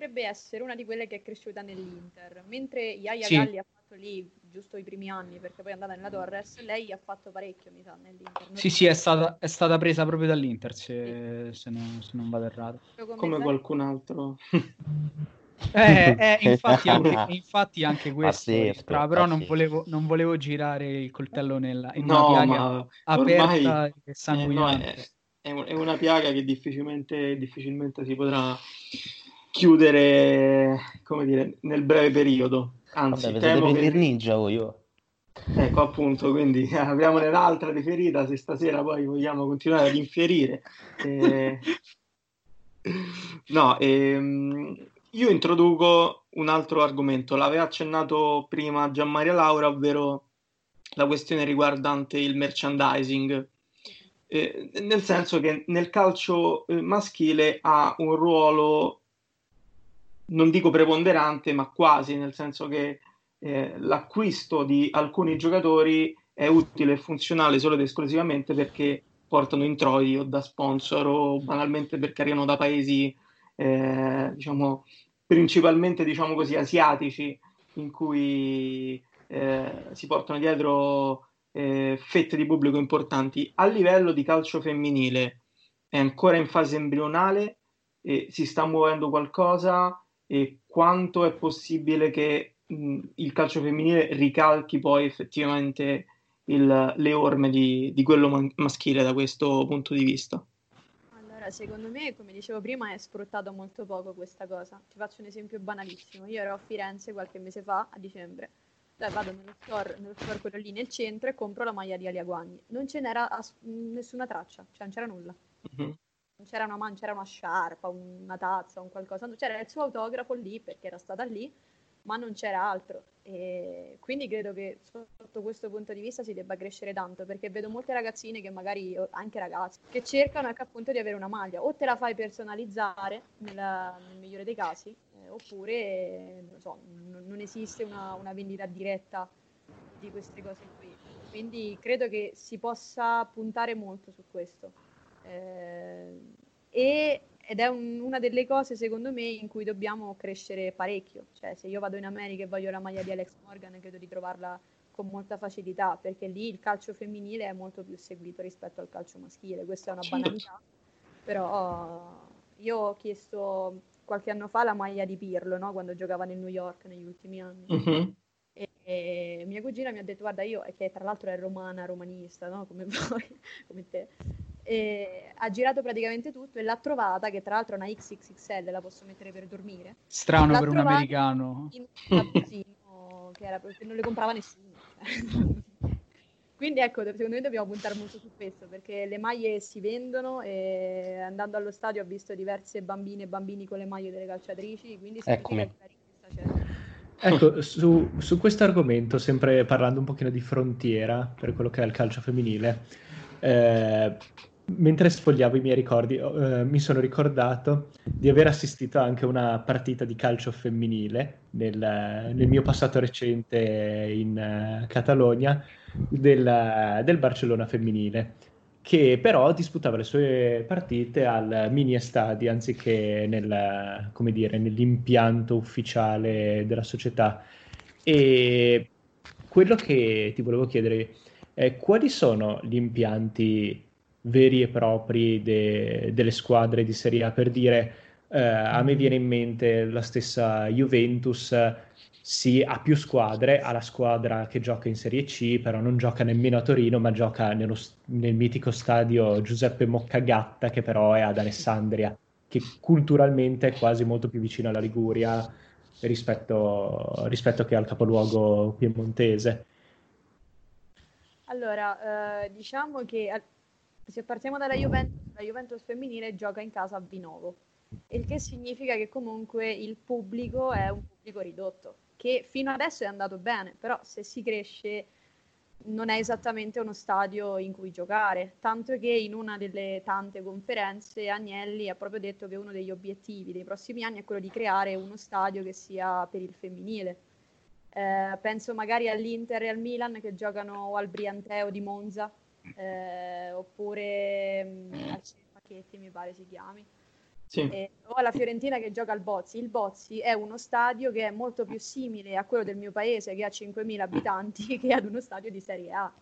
dovrebbe essere una di quelle che è cresciuta nell'Inter, mentre Yaya Sì. Galli ha fatto lì giusto i primi anni perché poi è andata nella Torres, lei ha fatto parecchio, mi sa, nell'Inter. Non Sì, sì, è stata, è stata presa proprio dall'Inter, se, se non, se non vado errato. come come qualcun altro. Eh, eh, infatti, anche, infatti anche questo Pazzesco, rientrava, però non volevo, non volevo girare il coltello nella, in No, una piaga aperta ormai e eh, sanguinante. no, è, è una piaga che difficilmente, difficilmente si potrà chiudere, come dire, nel breve periodo. Anzi, Vabbè, temo che... ninja voi, oh. Ecco appunto, quindi apriamone un'altra di ferita se stasera poi vogliamo continuare ad infierire. Eh, No, ehm, io introduco un altro argomento, l'aveva accennato prima Gianmaria Laura, ovvero la questione riguardante il merchandising, Eh, nel senso che nel calcio eh, maschile ha un ruolo, non dico preponderante, ma quasi, nel senso che eh, l'acquisto di alcuni giocatori è utile e funzionale solo ed esclusivamente perché portano introiti o da sponsor o banalmente perché arrivano da paesi, eh, diciamo, principalmente, diciamo così, asiatici, in cui eh, si portano dietro eh, fette di pubblico importanti. A livello di calcio femminile è ancora in fase embrionale si sta muovendo qualcosa e quanto è possibile che mh, il calcio femminile ricalchi poi effettivamente il- le orme di, di quello man- maschile da questo punto di vista. Allora, secondo me, come dicevo prima, è sfruttato molto poco questa cosa. Ti faccio un esempio banalissimo. Io ero a Firenze qualche mese fa, a dicembre. Dai, vado nello store, nello store quello lì nel centro e compro la maglia di Alia Guagni. Non ce n'era ass- nessuna traccia, cioè non c'era nulla. Mhm. Non c'era una, man- c'era una sciarpa, una tazza, un qualcosa. C'era il suo autografo lì perché era stata lì, ma non c'era altro. E quindi credo che sotto questo punto di vista si debba crescere tanto perché vedo molte ragazzine che magari, anche ragazzi, che cercano ecco, appunto di avere una maglia. O te la fai personalizzare nella- nel migliore dei casi, eh, oppure non, so, non- non esiste una, una vendita diretta di queste cose qui. Quindi credo che si possa puntare molto su questo. Eh, e- ed è un- una delle cose, secondo me, in cui dobbiamo crescere parecchio. Cioè, se io vado in America e voglio la maglia di Alex Morgan, credo di trovarla con molta facilità, perché lì il calcio femminile è molto più seguito rispetto al calcio maschile. Questa è una banalità, però io ho chiesto qualche anno fa la maglia di Pirlo, no? Quando giocava nel New York negli ultimi anni. Mhm. E, e mia cugina mi ha detto, guarda, io, che tra l'altro è romana, romanista, no? Come voi, come te, e ha girato praticamente tutto e l'ha trovata, che tra l'altro è una XXXL, la posso mettere per dormire, Strano L'ha per un americano. in un magazzino che, era, che non le comprava nessuno. Quindi ecco, secondo me dobbiamo puntare molto su questo, perché le maglie si vendono e andando allo stadio ho visto diverse bambine e bambini con le maglie delle calciatrici, quindi significa che la. Ecco, su, su questo argomento, sempre parlando un pochino di frontiera per quello che è il calcio femminile, eh, mentre sfogliavo i miei ricordi, eh, mi sono ricordato di aver assistito anche a una partita di calcio femminile nel, nel mio passato recente in eh, Catalogna del, del Barcellona femminile, che però disputava le sue partite al mini estadi anziché nel, dire, nell'impianto ufficiale della società. E quello che ti volevo chiedere è quali sono gli impianti veri e propri de- delle squadre di Serie A per dire eh, a me viene in mente la stessa Juventus sì, ha più squadre, ha la squadra che gioca in Serie C, però non gioca nemmeno a Torino, ma gioca nello nel mitico stadio Giuseppe Moccagatta, che però è ad Alessandria, che culturalmente è quasi molto più vicino alla Liguria rispetto, rispetto che al capoluogo piemontese. Allora, eh, diciamo che se partiamo dalla Juventus, la Juventus femminile gioca in casa a Vinovo, il che significa che comunque il pubblico è un pubblico ridotto, che fino adesso è andato bene, però se si cresce non è esattamente uno stadio in cui giocare, tanto che in una delle tante conferenze Agnelli ha proprio detto che uno degli obiettivi dei prossimi anni è quello di creare uno stadio che sia per il femminile. Eh, penso magari all'Inter e al Milan che giocano al Brianteo di Monza, eh, oppure mh, al Pacchetti mi pare si chiami. Sì. E, o la Fiorentina che gioca al Bozzi. Il Bozzi è uno stadio che è molto più simile a quello del mio paese che ha 5.000 abitanti che ad uno stadio di Serie A.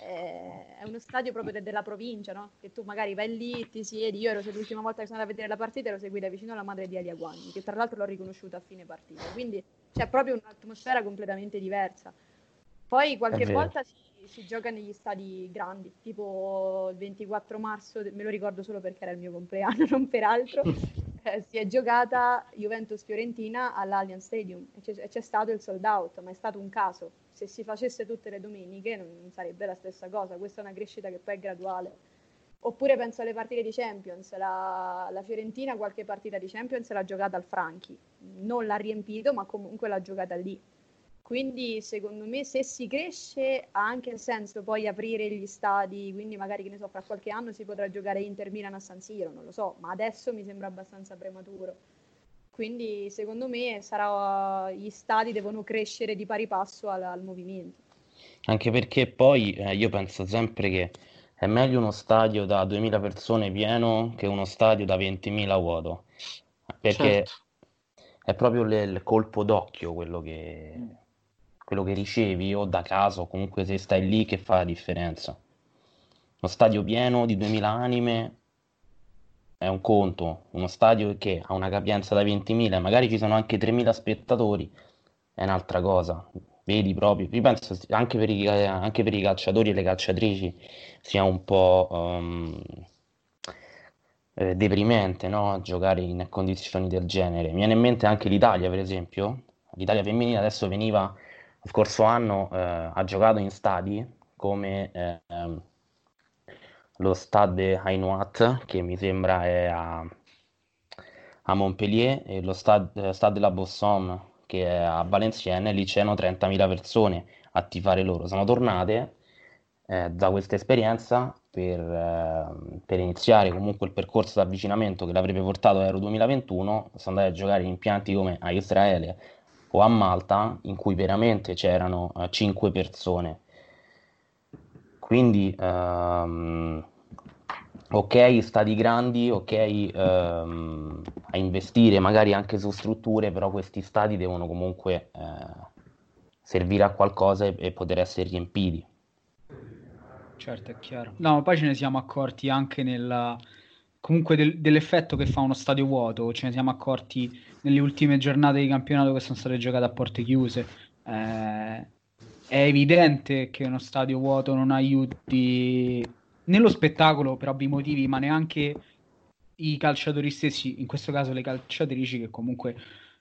Eh, è uno stadio proprio de- della provincia, no? Che tu magari vai lì, ti siedi. Io ero l'ultima volta che sono andata a vedere la partita ero seguita vicino alla madre di Elia Guagni, che tra l'altro l'ho riconosciuta a fine partita. Quindi c'è proprio un'atmosfera completamente diversa. Poi qualche volta si, si, gioca negli stadi grandi, tipo il 24 marzo, me lo ricordo solo perché era il mio compleanno, non per altro. Eh, si è giocata Juventus-Fiorentina all'Allianz Stadium e c'è, c'è stato il sold out, ma è stato un caso se si facesse tutte le domeniche non sarebbe la stessa cosa, questa è una crescita che poi è graduale. Oppure penso alle partite di Champions, la, la Fiorentina qualche partita di Champions l'ha giocata al Franchi, non l'ha riempito ma comunque l'ha giocata lì. Quindi secondo me se si cresce ha anche senso poi aprire gli stadi, quindi magari che ne so, fra qualche anno si potrà giocare Inter Milan a San Siro, non lo so, ma adesso mi sembra abbastanza prematuro. Quindi secondo me sarà, gli stadi devono crescere di pari passo al, al movimento. Anche perché poi eh, io penso sempre che è meglio uno stadio da 2000 persone pieno che uno stadio da 20.000 vuoto. Perché certo. è proprio le, il colpo d'occhio quello che, quello che ricevi o da casa o comunque se stai lì che fa la differenza. Uno stadio pieno di 2000 anime è un conto, uno stadio che ha una capienza da 20.000, magari ci sono anche 3.000 spettatori, è un'altra cosa. Vedi proprio, io penso anche per i, anche per i calciatori e le calciatrici sia un po' um, eh, deprimente no? giocare in condizioni del genere. Mi viene in mente anche l'Italia, per esempio. L'Italia femminile adesso veniva, scorso anno, eh, ha giocato in stadi come... Eh, lo Stade Hainoat, che mi sembra è a, a Montpellier, e lo Stade, Stade la Bossome, che è a Valenciennes, lì c'erano 30.000 persone a tifare loro. Sono tornate eh, da questa esperienza per, eh, per, iniziare comunque il percorso di avvicinamento che l'avrebbe portato a Euro 2021, sono andate a giocare in impianti come a Israele o a Malta, in cui veramente c'erano eh, 5 persone. Quindi ehm, ok, stati grandi, ok, ehm, a investire magari anche su strutture, però questi stati devono comunque eh, servire a qualcosa e, e, poter essere riempiti. Certo, è chiaro. No, poi ce ne siamo accorti anche nella... comunque del, dell'effetto che fa uno stadio vuoto, ce ne siamo accorti nelle ultime giornate di campionato che sono state giocate a porte chiuse. Eh, è evidente che uno stadio vuoto non aiuti nello spettacolo per ovvi motivi, ma neanche i calciatori stessi, in questo caso le calciatrici che comunque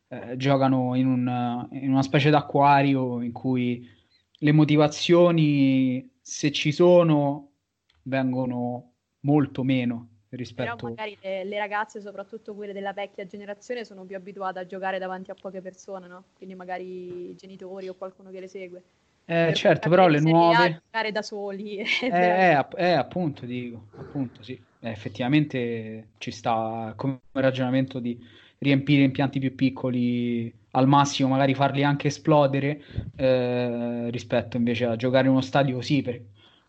eh, giocano in, un, in, una specie d'acquario in cui le motivazioni, se ci sono, vengono molto meno rispetto... Però magari le, le, ragazze, soprattutto quelle della vecchia generazione, sono più abituate a giocare davanti a poche persone, no? Quindi magari i genitori o qualcuno che le segue. Eh, certo, però le nuove... giocare da soli. Eh, eh, eh, appunto, dico, appunto, sì. Eh, effettivamente ci sta come ragionamento di riempire impianti più piccoli al massimo, magari farli anche esplodere eh, rispetto invece a giocare in uno stadio così, per,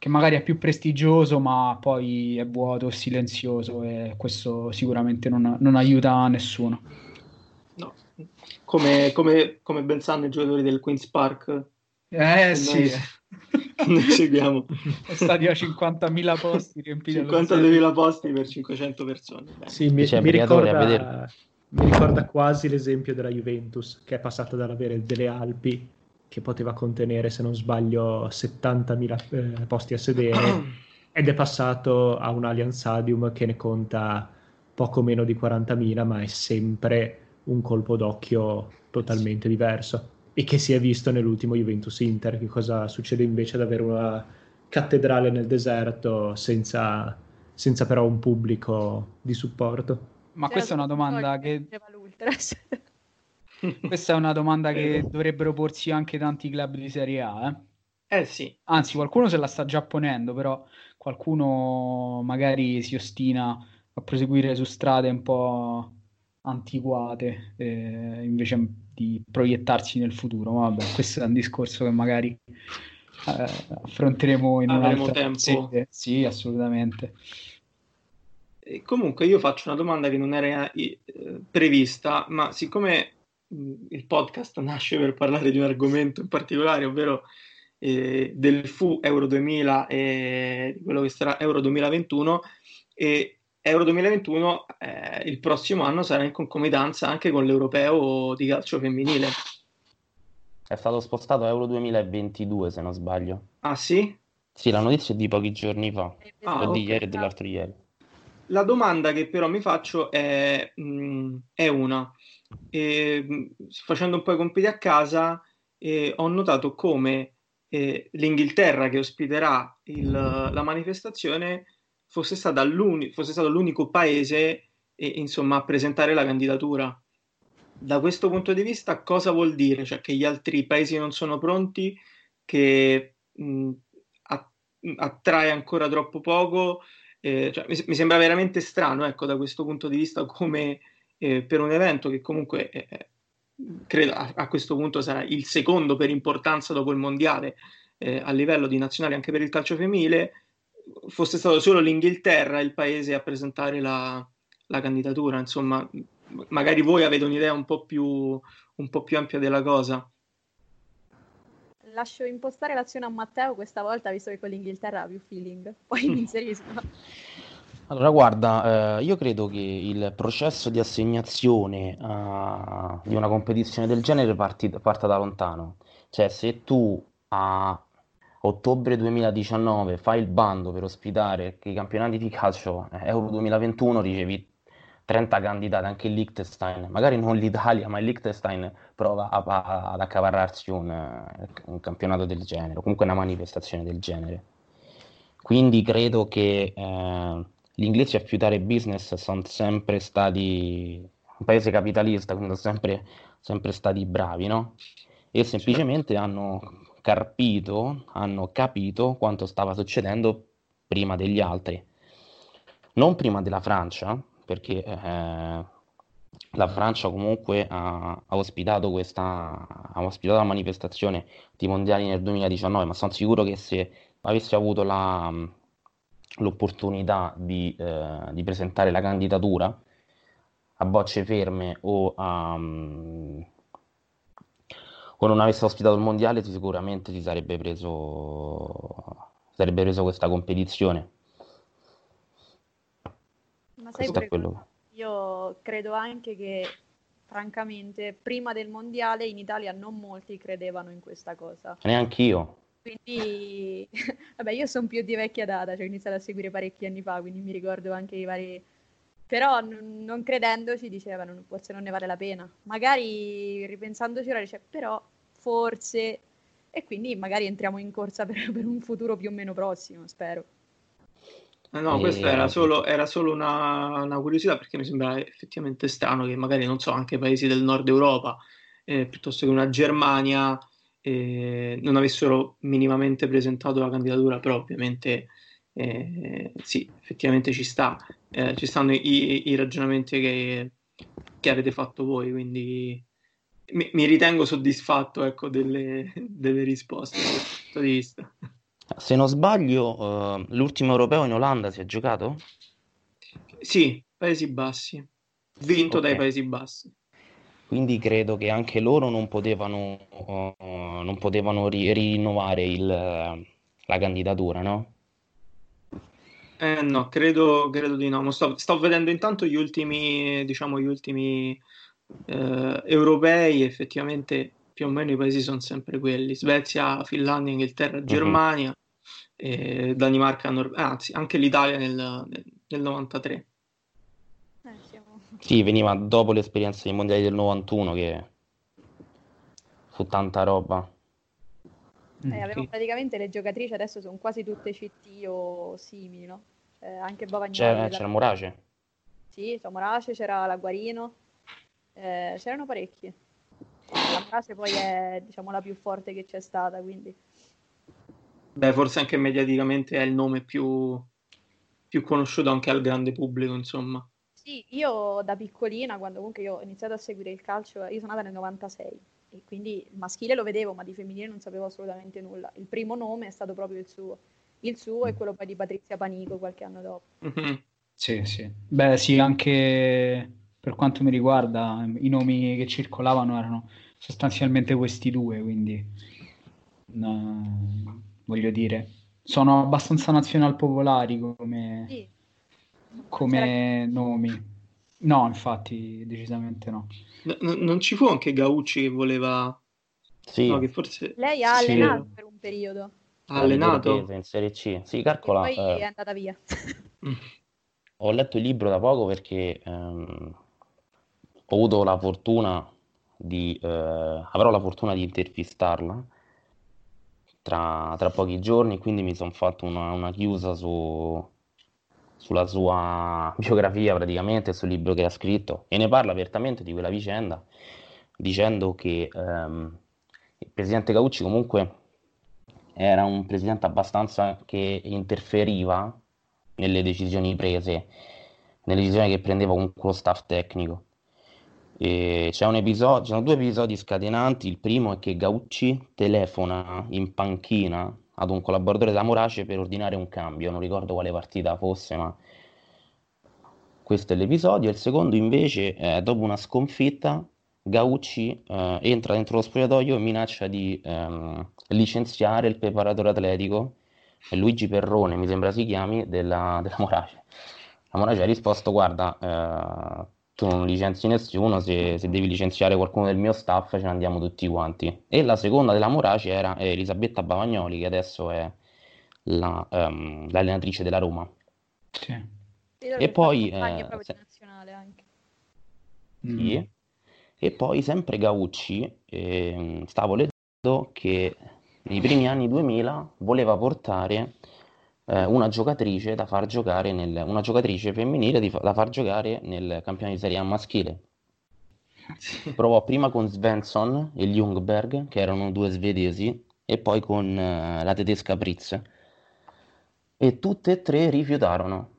che magari è più prestigioso, ma poi è vuoto, silenzioso e questo sicuramente non, non aiuta nessuno. No, come, come, come ben sanno i giocatori del Queen's Park eh sì. Noi seguiamo. Stati a 50.000 posti riempiti. 52.000 posti per 500 persone. Sì, mi, mi, ricorda, mi, ricorda, quasi l'esempio della Juventus che è passata dall'avere delle Alpi che poteva contenere, se non sbaglio, 70.000 eh, posti a sedere ed è passato a un Allianz Stadium che ne conta poco meno di 40.000 ma è sempre un colpo d'occhio totalmente diverso e che si è visto nell'ultimo Juventus Inter. Che cosa succede invece ad avere una cattedrale nel deserto senza, senza però un pubblico di supporto? Ma questa è una domanda che... questa è una domanda che dovrebbero porsi anche tanti club di Serie A, eh? Eh sì. Anzi, qualcuno se la sta già ponendo, però qualcuno magari si ostina a proseguire su strade un po' antiquate eh, invece di proiettarsi nel futuro. Vabbè, questo è un discorso che magari eh, affronteremo in Avremo tempo. Sede. Sì, assolutamente. E comunque io faccio una domanda che non era eh, prevista, ma siccome il podcast nasce per parlare di un argomento in particolare, ovvero eh, del FU Euro 2000 e di quello che sarà Euro 2021, e Euro 2021 eh, il prossimo anno sarà in concomitanza anche con l'europeo di calcio femminile. È stato spostato a Euro 2022 se non sbaglio. Ah sì? Sì, la notizia è di pochi giorni fa, Ah, o di ok. ieri e dell'altro ieri. La domanda che però mi faccio è, mh, è una. E, mh, facendo un po' i compiti a casa, eh, ho notato come eh, l'Inghilterra che ospiterà il- la manifestazione fosse, l'uni- fosse stato l'unico paese eh, insomma, a presentare la candidatura. Da questo punto di vista, cosa vuol dire? Cioè che gli altri paesi non sono pronti, che mh, a- attrae ancora troppo poco? Eh, cioè, mi, mi sembra veramente strano, ecco, da questo punto di vista, come eh, per un evento che comunque eh, credo a, a questo punto sarà il secondo per importanza dopo il mondiale eh, a livello di nazionale anche per il calcio femminile, fosse stato solo l'Inghilterra il paese a presentare la, la candidatura. Insomma, magari voi avete un'idea un po' più, un po' più ampia della cosa. Lascio impostare l'azione a Matteo questa volta, visto che con l'Inghilterra ha più feeling. Poi mi inserisco. Allora, guarda, eh, io credo che il processo di assegnazione ah, di una competizione del genere parti- parta da lontano. Cioè, se tu a ottobre 2019 fai il bando per ospitare i campionati di calcio eh, Euro 2021, ricevi 30 candidati, anche il Liechtenstein, magari non l'Italia, ma il Liechtenstein prova a- a- ad accaparrarsi un, eh, un campionato del genere, comunque una manifestazione del genere. Quindi credo che eh, gli inglesi a fiutare business sono sempre stati un paese capitalista, quindi sono sempre, sempre stati bravi, no? E semplicemente hanno carpito, hanno capito quanto stava succedendo prima degli altri. Non prima della Francia, perché eh, la Francia comunque ha, ha ospitato questa, ha ospitato la manifestazione di mondiali nel 2019, ma sono sicuro che se avessi avuto la, l'opportunità di, eh, di presentare la candidatura a bocce ferme o, a, o non avesse ospitato il mondiale, sicuramente si sarebbe preso, sarebbe preso questa competizione. Sai Questo quello. Io credo anche che, francamente, prima del mondiale in Italia non molti credevano in questa cosa. Neanche io. Quindi, vabbè, io sono più di vecchia data, cioè ho iniziato a seguire parecchi anni fa, quindi mi ricordo anche i vari... Però n- non credendoci dicevano, forse non ne vale la pena. Magari ripensandoci ora dice, però forse... E quindi magari entriamo in corsa per, per un futuro più o meno prossimo, spero. Eh No, E- questa era solo, era solo una, una curiosità perché mi sembra effettivamente strano che magari, non so, anche paesi del nord Europa, eh, piuttosto che una Germania, eh, non avessero minimamente presentato la candidatura, però ovviamente eh, sì, effettivamente ci sta, eh, ci stanno i, i ragionamenti che, che avete fatto voi, quindi mi, mi ritengo soddisfatto, ecco, delle, delle risposte da questo punto di vista. Se non sbaglio, eh, l'ultimo europeo in Olanda si è giocato? Sì, Paesi Bassi, vinto Ok. dai Paesi Bassi. Quindi credo che anche loro non potevano, eh, non potevano ri- rinnovare il, la candidatura, no? Eh, no, credo, credo di no. Sto, sto vedendo intanto gli ultimi, diciamo, gli ultimi eh, europei, effettivamente più o meno i paesi sono sempre quelli: Svezia, Finlandia, Inghilterra, Germania, eh, Danimarca, Nor- anzi, anche l'Italia nel, nel, nel 93. Eh, siamo- Sì, veniva dopo l'esperienza dei mondiali del 91 che fu tanta roba. eh, avevo sì. praticamente le giocatrici adesso sono quasi tutte CT o simili, no? Eh, anche Bavagnoli. C'era, la- c'era Morace? Sì, c'era Morace, c'era la Guarino, eh, c'erano parecchi. La Morace poi è, diciamo, la più forte che c'è stata, quindi... Beh, forse anche mediaticamente è il nome più, più conosciuto anche al grande pubblico, insomma. Sì, io da piccolina, quando comunque io ho iniziato a seguire il calcio, io sono nata nel 96 e quindi il maschile lo vedevo, ma di femminile non sapevo assolutamente nulla. Il primo nome è stato proprio il suo. Il suo è quello poi di Patrizia Panico qualche anno dopo. Mhm. Sì, sì. Beh, sì, anche per quanto mi riguarda, i nomi che circolavano erano sostanzialmente questi due, quindi no, voglio dire, sono abbastanza nazional-popolari come, Sì. come nomi. No, infatti, decisamente no. N- n- non ci fu anche Gaucci che voleva... Sì, No, che forse Lei ha Sì. allenato per un periodo, ha allenato. In Serie C. Sì, e calcola, poi eh, è andata via. Mm. Ho letto il libro da poco perché ehm, ho avuto la fortuna di, eh, avrò la fortuna di intervistarla tra, tra pochi giorni, quindi mi sono fatto una, una chiusa su, sulla sua biografia praticamente, sul libro che ha scritto e ne parla apertamente di quella vicenda, dicendo che ehm, il presidente Caucci comunque era un presidente abbastanza che interferiva nelle decisioni prese, nelle decisioni che prendeva comunque lo staff tecnico. E c'è un episodio, ci sono due episodi scatenanti. Il primo è che Gaucci telefona in panchina ad un collaboratore da Morace per ordinare un cambio. Non ricordo quale partita fosse, ma questo è l'episodio. Il secondo invece è dopo una sconfitta, Gaucci eh, entra dentro lo spogliatoio e minaccia di ehm, licenziare il preparatore atletico Luigi Perrone, mi sembra si chiami, della, della Morace. La Morace ha risposto, guarda, eh, tu non licenzi nessuno, se, se devi licenziare qualcuno del mio staff ce ne andiamo tutti quanti. E la seconda della Morace era eh, Elisabetta Bavagnoli, che adesso è la, ehm, l'allenatrice della Roma. Sì. E poi, eh, proprio se-. Mm. Sì. E poi sempre Gaucci, ehm, stavo leggendo che nei primi anni 2000 voleva portare eh, una giocatrice da far giocare nel, una giocatrice femminile fa- da far giocare nel campionato di Serie A maschile. Provò prima con Svensson e Ljungberg, che erano due svedesi, e poi con eh, la tedesca Pritz. E tutte e tre rifiutarono.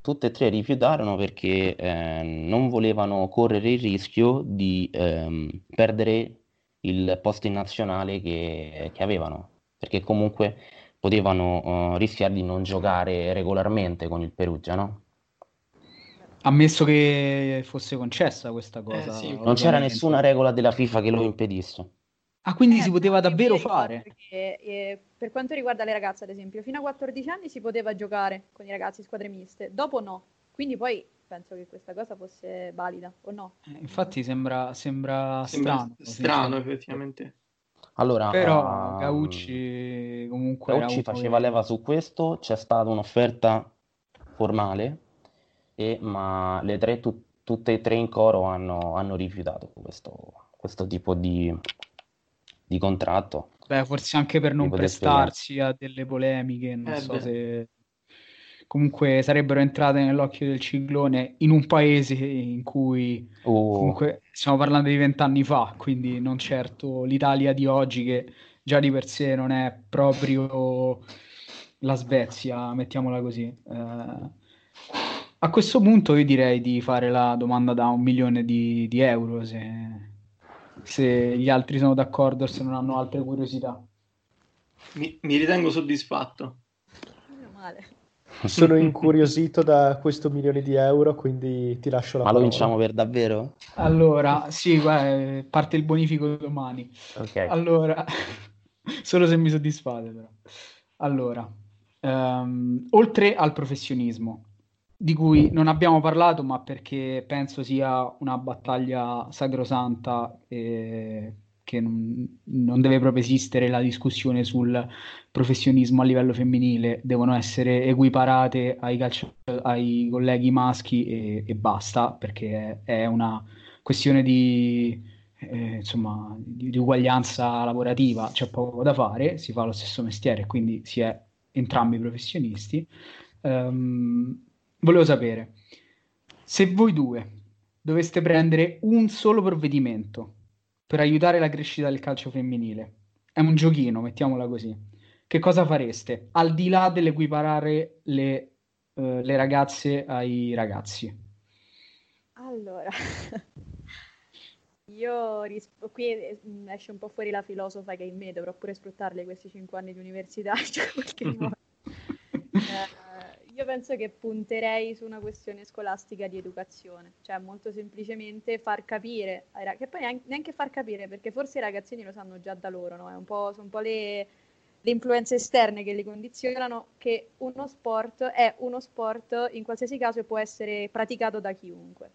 Tutte e tre rifiutarono perché eh, non volevano correre il rischio di ehm, perdere il posto in nazionale che, che avevano, perché comunque potevano eh, rischiare di non giocare regolarmente con il Perugia, no? Ammesso che fosse concessa questa cosa. Eh, sì, Non c'era nessuna regola della FIFA che lo impedisse. Ah, quindi Eh, si poteva davvero fare? che, eh, per quanto riguarda le ragazze, ad esempio, fino a 14 anni si poteva giocare con i ragazzi squadre miste, dopo no. Quindi poi penso che questa cosa fosse valida, o no? Eh, Infatti sembra, sembra Sembra strano. strano, effettivamente. Allora, Però ehm, Gaucci comunque Gaucci faceva leva su questo, c'è stata un'offerta formale, e- ma le tre, tu- tutte e tre in coro hanno, hanno rifiutato questo, questo tipo di, di contratto. Beh, forse anche per non prestarsi a delle polemiche, non Eh so beh. se comunque sarebbero entrate nell'occhio del ciclone in un paese in cui Uh, comunque stiamo parlando di vent'anni fa, quindi non certo l'Italia di oggi che già di per sé non è proprio la Svezia, mettiamola così. Eh, a questo punto io direi di fare la domanda da un milione di, di euro se, se gli altri sono d'accordo, se non hanno altre curiosità. Mi, mi ritengo soddisfatto. Meno male. Sono incuriosito da questo milione di euro, quindi ti lascio la ma lo parola. vinciamo per davvero? Allora, sì, guarda, parte il bonifico domani. Ok. Allora, solo se mi soddisfate però. Allora, ehm, oltre al professionismo, di cui non abbiamo parlato, ma perché penso sia una battaglia sacrosanta e che non, non deve proprio esistere la discussione sul professionismo a livello femminile, devono essere equiparate ai, calcio- ai colleghi maschi e, e basta, perché è, è una questione di, eh, insomma, di, di uguaglianza lavorativa, c'è poco da fare, si fa lo stesso mestiere, quindi si è entrambi professionisti. Ehm, volevo sapere se voi due doveste prendere un solo provvedimento per aiutare la crescita del calcio femminile, è un giochino, mettiamola così, che cosa fareste al di là dell'equiparare le, eh, le ragazze ai ragazzi? Allora, io risp- qui mh, esce un po' fuori la filosofa che è in me, dovrò pure sfruttarli questi cinque anni di università in qualche modo. Eh, Io penso che punterei su una questione scolastica di educazione, cioè molto semplicemente far capire, che poi neanche far capire, perché forse i ragazzini lo sanno già da loro, no? Un sono un po' le, le influenze esterne che li condizionano, che uno sport è uno sport in qualsiasi caso e può essere praticato da chiunque.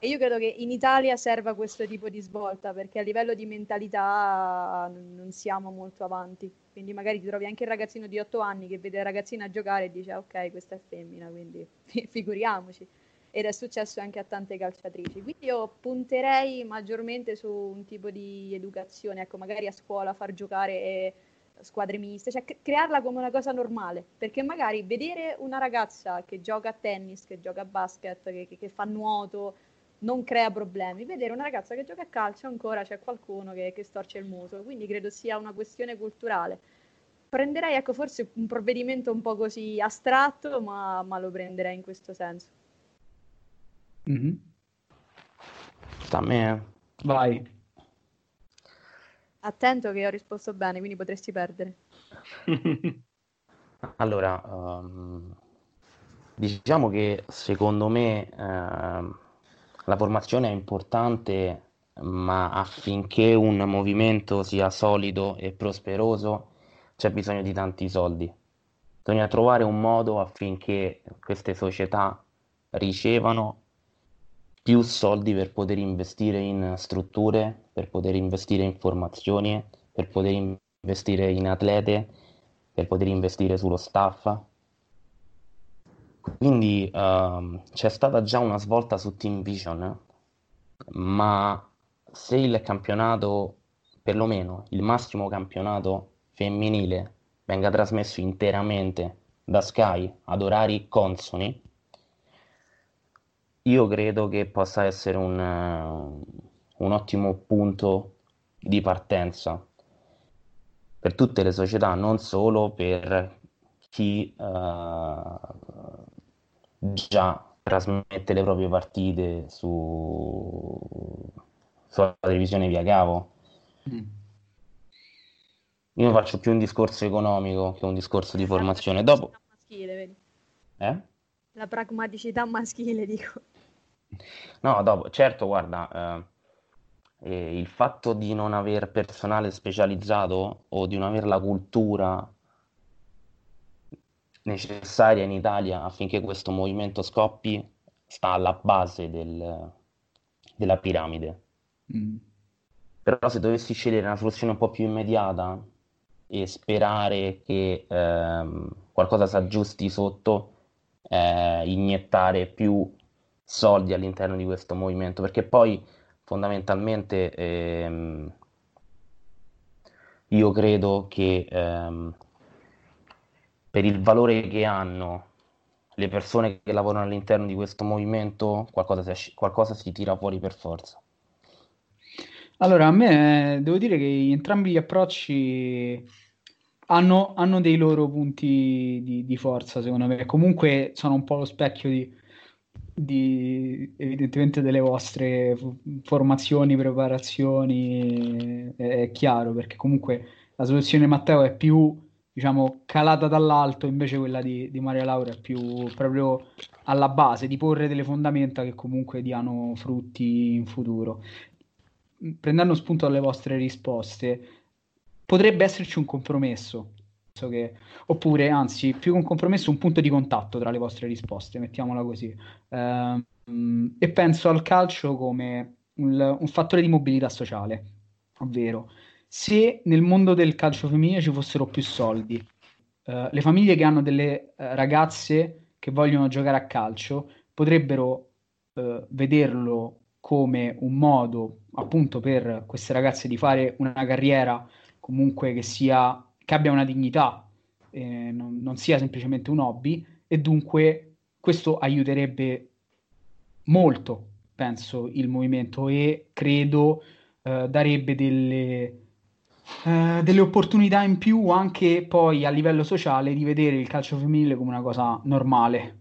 E io credo che in Italia serva questo tipo di svolta perché a livello di mentalità non siamo molto avanti. Quindi magari ti trovi anche il ragazzino di 8 anni che vede la ragazzina giocare e dice ok, questa è femmina, quindi figuriamoci. Ed è successo anche a tante calciatrici. Quindi io punterei maggiormente su un tipo di educazione, ecco, magari a scuola far giocare eh, squadre miste, cioè crearla come una cosa normale, perché magari vedere una ragazza che gioca a tennis, che gioca a basket, che, che, che fa nuoto, non crea problemi. Vedere una ragazza che gioca a calcio ancora c'è qualcuno che, che storce il muso, quindi credo sia una questione culturale. Prenderei ecco, forse un provvedimento un po' così astratto, ma, ma lo prenderei in questo senso. Mm-hmm. Sta a me. Eh. Vai. Attento che ho risposto bene, quindi potresti perdere. allora, um, diciamo che secondo me... Uh, la formazione è importante, ma affinché un movimento sia solido e prosperoso c'è bisogno di tanti soldi. Bisogna trovare un modo affinché queste società ricevano più soldi per poter investire in strutture, per poter investire in formazioni, per poter investire in atlete, per poter investire sullo staff, quindi uh, c'è stata già una svolta su Team Vision, ma se il campionato, perlomeno il massimo campionato femminile, venga trasmesso interamente da Sky ad orari consoni, io credo che possa essere un, uh, un ottimo punto di partenza per tutte le società, non solo per chi uh, già trasmette le proprie partite su sulla televisione via cavo. Mm. Io faccio più un discorso economico che un discorso di formazione. Dopo... Maschile, vedi? Eh? La pragmaticità maschile, dico. No, dopo, certo, guarda, eh, eh, il fatto di non aver personale specializzato o di non avere la cultura necessaria in Italia affinché questo movimento scoppi sta alla base del, della piramide. Mm. Però se dovessi scegliere una soluzione un po' più immediata e sperare che ehm, qualcosa si aggiusti sotto, eh, iniettare più soldi all'interno di questo movimento, perché poi fondamentalmente ehm, io credo che ehm, per il valore che hanno le persone che lavorano all'interno di questo movimento, qualcosa si, qualcosa si tira fuori per forza. Allora, a me devo dire che entrambi gli approcci hanno, hanno dei loro punti di, di, forza, secondo me. Comunque sono un po' lo specchio di, di evidentemente delle vostre formazioni, preparazioni, è, è chiaro, perché comunque la soluzione Matteo è più diciamo, calata dall'alto, invece quella di, di, Maria Laura è più proprio alla base, di porre delle fondamenta che comunque diano frutti in futuro. Prendendo spunto dalle vostre risposte, potrebbe esserci un compromesso, che, oppure anzi, più che un compromesso, un punto di contatto tra le vostre risposte, mettiamola così. Ehm, e penso al calcio come un, un fattore di mobilità sociale, ovvero se nel mondo del calcio femminile ci fossero più soldi, uh, le famiglie che hanno delle uh, ragazze che vogliono giocare a calcio potrebbero uh, vederlo come un modo appunto per queste ragazze di fare una carriera comunque che sia che abbia una dignità, eh, non, non sia semplicemente un hobby e dunque questo aiuterebbe molto, penso, il movimento e credo darebbe delle, eh, delle opportunità in più anche poi a livello sociale di vedere il calcio femminile come una cosa normale.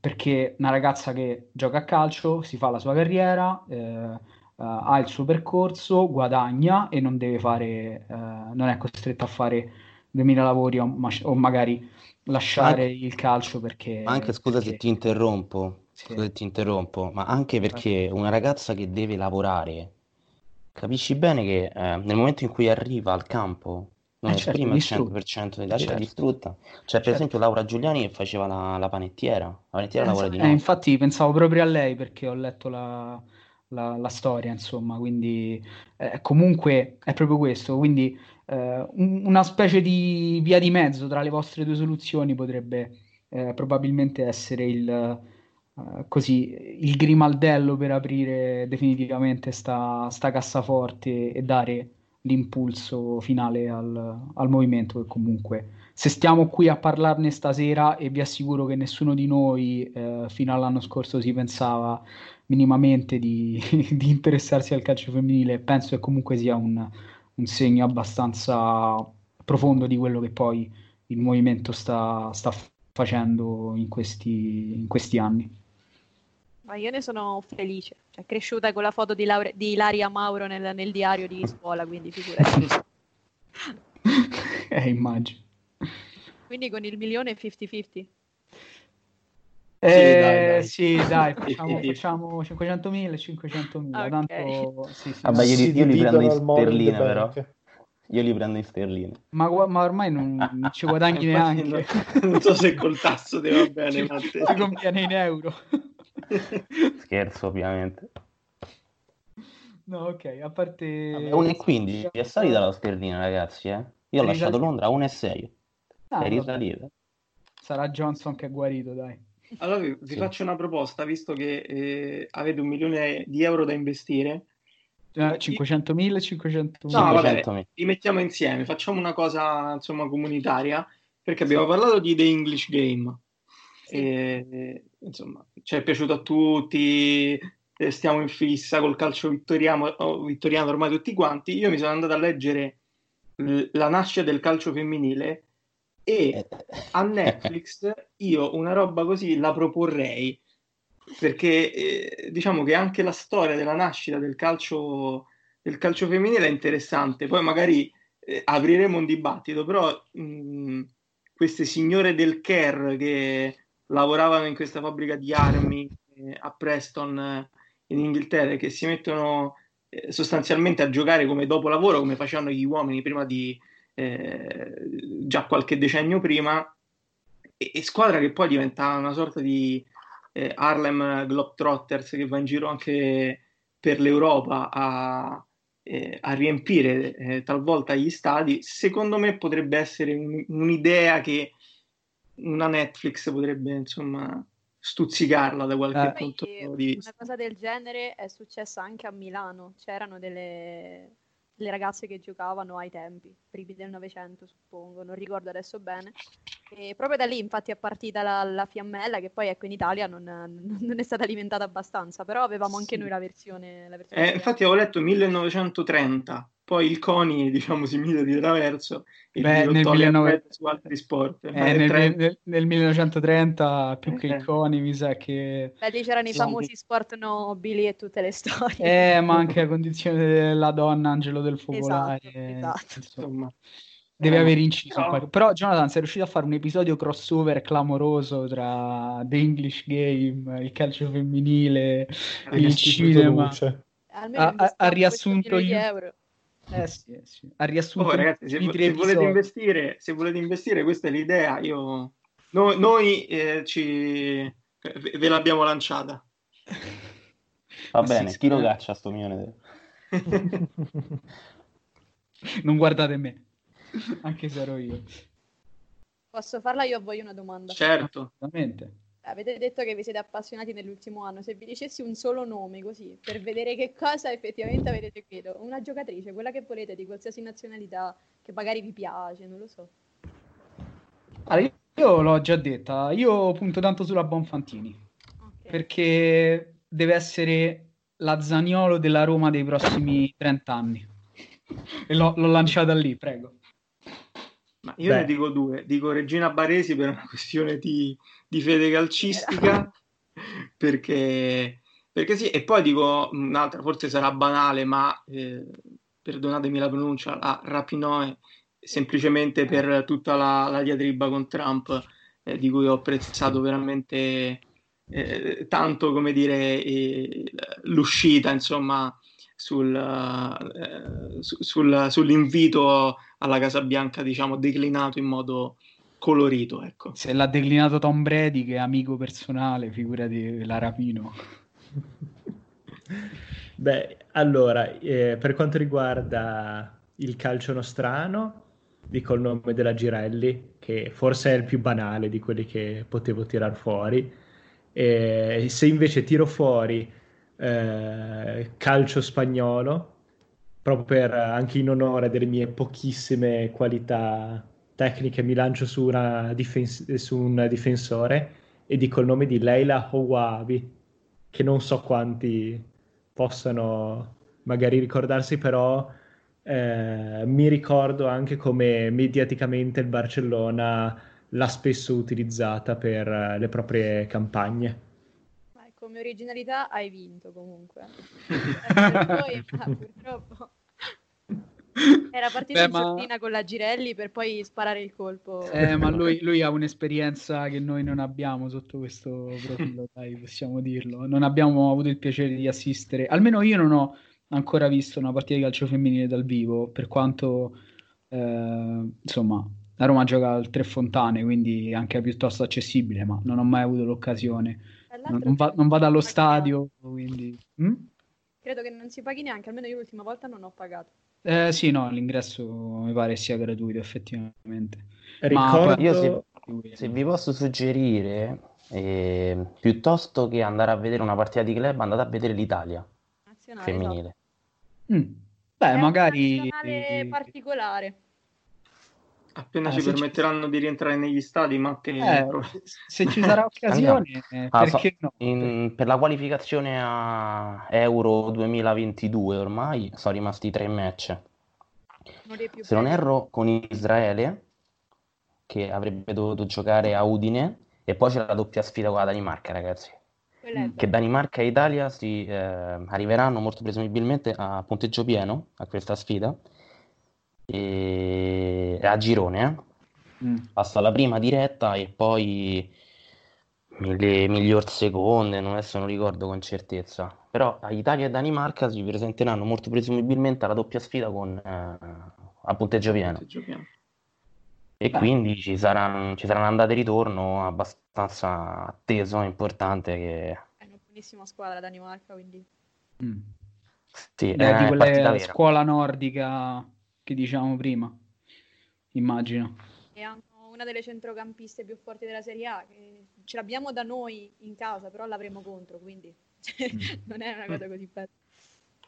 Perché una ragazza che gioca a calcio si fa la sua carriera, eh, Uh, ha il suo percorso, guadagna e non deve fare, uh, non è costretta a fare 2000 lavori o, o magari lasciare anche, il calcio perché... Anche scusa perché... se ti interrompo, sì. scusa se ti interrompo, ma anche perché una ragazza che deve lavorare, capisci bene che eh, nel momento in cui arriva al campo non eh certo, esprime il 100% dell'aria certo. distrutta. Cioè, per certo. esempio, Laura Giuliani che faceva la, la panettiera. La panettiera eh, lavora di notte. Eh, infatti pensavo proprio a lei perché ho letto la, la, la storia, insomma, quindi eh, comunque è proprio questo. Quindi eh, un, una specie di via di mezzo tra le vostre due soluzioni potrebbe probabilmente essere il, eh, così, il grimaldello per aprire definitivamente sta, sta cassaforte e dare l'impulso finale al, al, movimento che comunque se stiamo qui a parlarne stasera e vi assicuro che nessuno di noi eh, fino all'anno scorso si pensava minimamente di, di, interessarsi al calcio femminile penso che comunque sia un, un, segno abbastanza profondo di quello che poi il movimento sta, sta facendo in questi, in questi anni ma io ne sono felice. Cioè, cresciuta con la foto di, Laure- di Ilaria Mauro nel, nel, diario di scuola, quindi figurati. eh, immagino. Quindi con il milione 50-50. Eh, sì, dai, dai. facciamo, facciamo 500.000 500.000. Okay. Tanto, sì, sì, Vabbè, io, li, io li prendo in sterline, però. Io li prendo in sterline. Ma, ma ormai non, non ci guadagni neanche. non so se col tasso ti va bene, Matteo. Ti conviene in euro. Scherzo, ovviamente. No, ok, a parte... 1,15 è salita la sterlina, ragazzi, eh? Io ho lasciato Londra a 1,6. Ah, è risalita. Sarà Johnson che è guarito, dai. Allora vi, sì. faccio una proposta, visto che eh, avete un milione di euro da investire. Eh, 500.000, 500.000. No, vabbè, li mettiamo insieme, facciamo una cosa, insomma, comunitaria, perché abbiamo parlato di The English Game. Sì. E, insomma, ci è piaciuto a tutti, eh, stiamo in fissa col calcio vittoriano, vittoriano ormai tutti quanti. Io mi sono andato a leggere la nascita del calcio femminile e eh. a Netflix io una roba così la proporrei perché eh, diciamo che anche la storia della nascita del calcio, del calcio femminile è interessante. Poi magari eh, apriremo un dibattito, però mh, queste signore del care che lavoravano in questa fabbrica di armi eh, a Preston eh, in Inghilterra che si mettono eh, sostanzialmente a giocare come dopo lavoro come facevano gli uomini prima di eh, già qualche decennio prima e, e, squadra che poi diventa una sorta di eh, Harlem Globetrotters che va in giro anche per l'Europa a, eh, a riempire talvolta gli stadi. Secondo me potrebbe essere un, un'idea che una Netflix potrebbe insomma stuzzicarla da qualche eh. punto di vista. Una cosa del genere è successa anche a Milano, c'erano delle, delle ragazze che giocavano ai tempi, primi del Novecento suppongo, non ricordo adesso bene. E proprio da lì infatti è partita la, la fiammella che poi ecco in Italia non, non, è stata alimentata abbastanza, però avevamo anche sì. noi la versione... La versione eh, infatti avevo letto 1930 poi il CONI diciamo si mise di traverso e Beh, nel, 19... su altri sport eh, nel, nel, nel, 1930 più che il eh. CONI mi sa che Beh, lì c'erano i famosi sport nobili e tutte le storie eh ma anche la condizione della donna angelo del focolare esatto, esatto. insomma deve eh, aver inciso no. però Jonathan sei riuscito a fare un episodio crossover clamoroso tra The English Game il calcio femminile il cinema ha, ha, ha riassunto gli... eh sì, eh sì. Ha riassunto oh, ragazzi, se, se, volete investire, se volete investire, questa è l'idea. Io, no, noi eh, ci, ve l'abbiamo lanciata. Va bene, chi lo caccia sto milione? non guardate me, anche se ero io. Posso farla io a voi una domanda? Certo. Assolutamente. Avete detto che vi siete appassionati nell'ultimo anno. Se vi dicessi un solo nome così, per vedere che cosa effettivamente avete seguito, una giocatrice, quella che volete, di qualsiasi nazionalità, che magari vi piace, non lo so. Allora, io l'ho già detta, io punto tanto sulla Bonfantini, okay. perché deve essere la Zaniolo della Roma dei prossimi 30 anni. E l'ho, l'ho lanciata lì, prego. Ma io Beh. ne dico due, dico Regina Baresi per una questione di, di fede calcistica, perché, perché sì, e poi dico un'altra, forse sarà banale, ma eh, perdonatemi la pronuncia, la Rapinoe semplicemente per tutta la, la diatriba con Trump, eh, di cui ho apprezzato veramente eh, tanto, come dire, eh, l'uscita, insomma, sul, eh, sul, sull'invito alla Casa Bianca, diciamo, declinato in modo colorito. Ecco. Se l'ha declinato Tom Brady, che è amico personale, figurati la rapino. Beh, allora, eh, per quanto riguarda il calcio nostrano, dico il nome della Girelli, che forse è il più banale di quelli che potevo tirar fuori. E se invece tiro fuori eh, calcio spagnolo, proprio per, anche in onore delle mie pochissime qualità tecniche, mi lancio su, una difens- su un difensore e dico il nome di Leila Houabi, che non so quanti possano magari ricordarsi, però eh, mi ricordo anche come mediaticamente il Barcellona l'ha spesso utilizzata per le proprie campagne come originalità hai vinto comunque. poi, ma purtroppo era partito Beh, in ma... sordina con la Girelli per poi sparare il colpo. Eh, ma lui, lui, ha un'esperienza che noi non abbiamo sotto questo profilo, dai, possiamo dirlo. Non abbiamo avuto il piacere di assistere, almeno io non ho ancora visto una partita di calcio femminile dal vivo, per quanto eh, insomma la Roma gioca al Tre Fontane, quindi anche piuttosto accessibile, ma non ho mai avuto l'occasione non, va, non vado allo stadio, quindi... Mm? Credo che non si paghi neanche, almeno io l'ultima volta non ho pagato. Eh, sì, no, l'ingresso mi pare sia gratuito effettivamente. Ricordo... Ma io se, se, vi posso suggerire, eh, piuttosto che andare a vedere una partita di club, andate a vedere l'Italia Nazionale, femminile. No. Mm. Beh, È magari... Un particolare. Appena ah, ci permetteranno ci... di rientrare negli stadi, ma che... eh, se ci sarà occasione, eh, ah, perché so, no? In, per la qualificazione a Euro 2022 ormai sono rimasti tre match. Non se non erro, con Israele, che avrebbe dovuto giocare a Udine, e poi c'è la doppia sfida con la Danimarca, ragazzi. Che Danimarca e Italia si eh, arriveranno molto presumibilmente a punteggio pieno a questa sfida e... a girone. Eh? Mm. Passa la prima diretta e poi le miglior seconde, non adesso non ricordo con certezza. Però Italia e Danimarca si presenteranno molto presumibilmente alla doppia sfida con, eh, a punteggio pieno. Punteggio pieno. E Beh. quindi ci saranno, ci saranno andate e ritorno abbastanza atteso, importante. Che... È una buonissima squadra Danimarca, quindi... Mm. Sì, Beh, di quella scuola nordica che diciamo prima, immagino. E hanno una delle centrocampiste più forti della Serie A, che ce l'abbiamo da noi in casa, però l'avremo contro, quindi mm. non è una cosa così bella.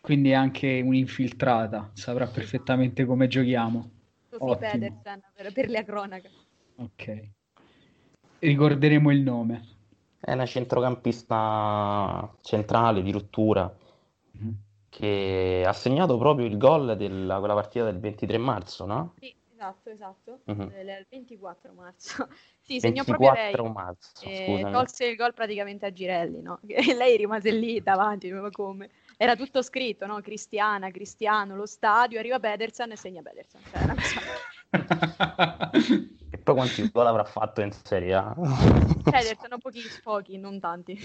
Quindi è anche un'infiltrata, saprà perfettamente come giochiamo. Sofì Pedersen, per, per la cronaca. Ok. Ricorderemo il nome. È una centrocampista centrale di rottura. Mm-hmm che ha segnato proprio il gol della quella partita del 23 marzo, no? Sì, esatto, esatto, uh-huh. il 24 marzo. sì, segnò proprio lei. marzo, e tolse il gol praticamente a Girelli, no? E lei rimase lì davanti, ma come? Era tutto scritto, no? Cristiana, Cristiano, lo stadio, arriva Pedersen e segna Pedersen. Cioè, una cosa... e poi quanti gol avrà fatto in Serie A? Pedersen, pochi, pochi, non tanti.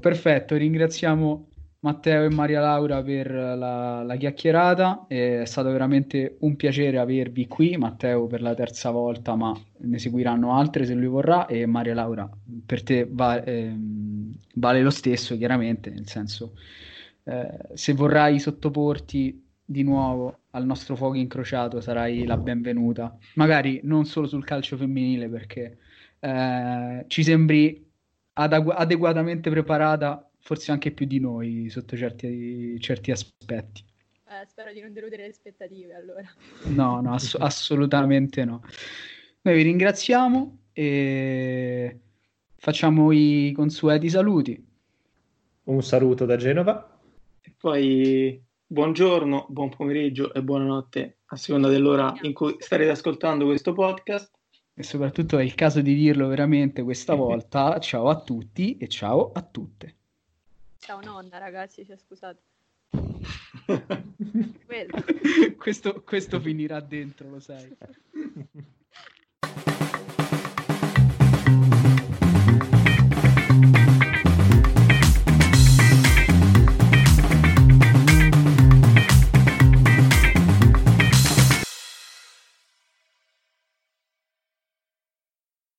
Perfetto, ringraziamo Matteo e Maria Laura per la, la, chiacchierata. È stato veramente un piacere avervi qui. Matteo per la terza volta, ma ne seguiranno altre se lui vorrà. E Maria Laura, per te va, ehm, vale lo stesso, chiaramente. Nel senso, eh, se vorrai sottoporti di nuovo al nostro fuoco incrociato, sarai la benvenuta. Magari non solo sul calcio femminile, perché eh, ci sembri adegu- adeguatamente preparata forse anche più di noi sotto certi, certi aspetti. Eh, spero di non deludere le aspettative allora. No, no, ass- assolutamente no. Noi vi ringraziamo e facciamo i consueti saluti. Un saluto da Genova. E poi buongiorno, buon pomeriggio e buonanotte a seconda dell'ora in cui starete ascoltando questo podcast. E soprattutto è il caso di dirlo veramente questa volta. ciao a tutti e ciao a tutte. Ciao nonna, ragazzi, cioè, scusate. questo, questo finirà dentro, lo sai.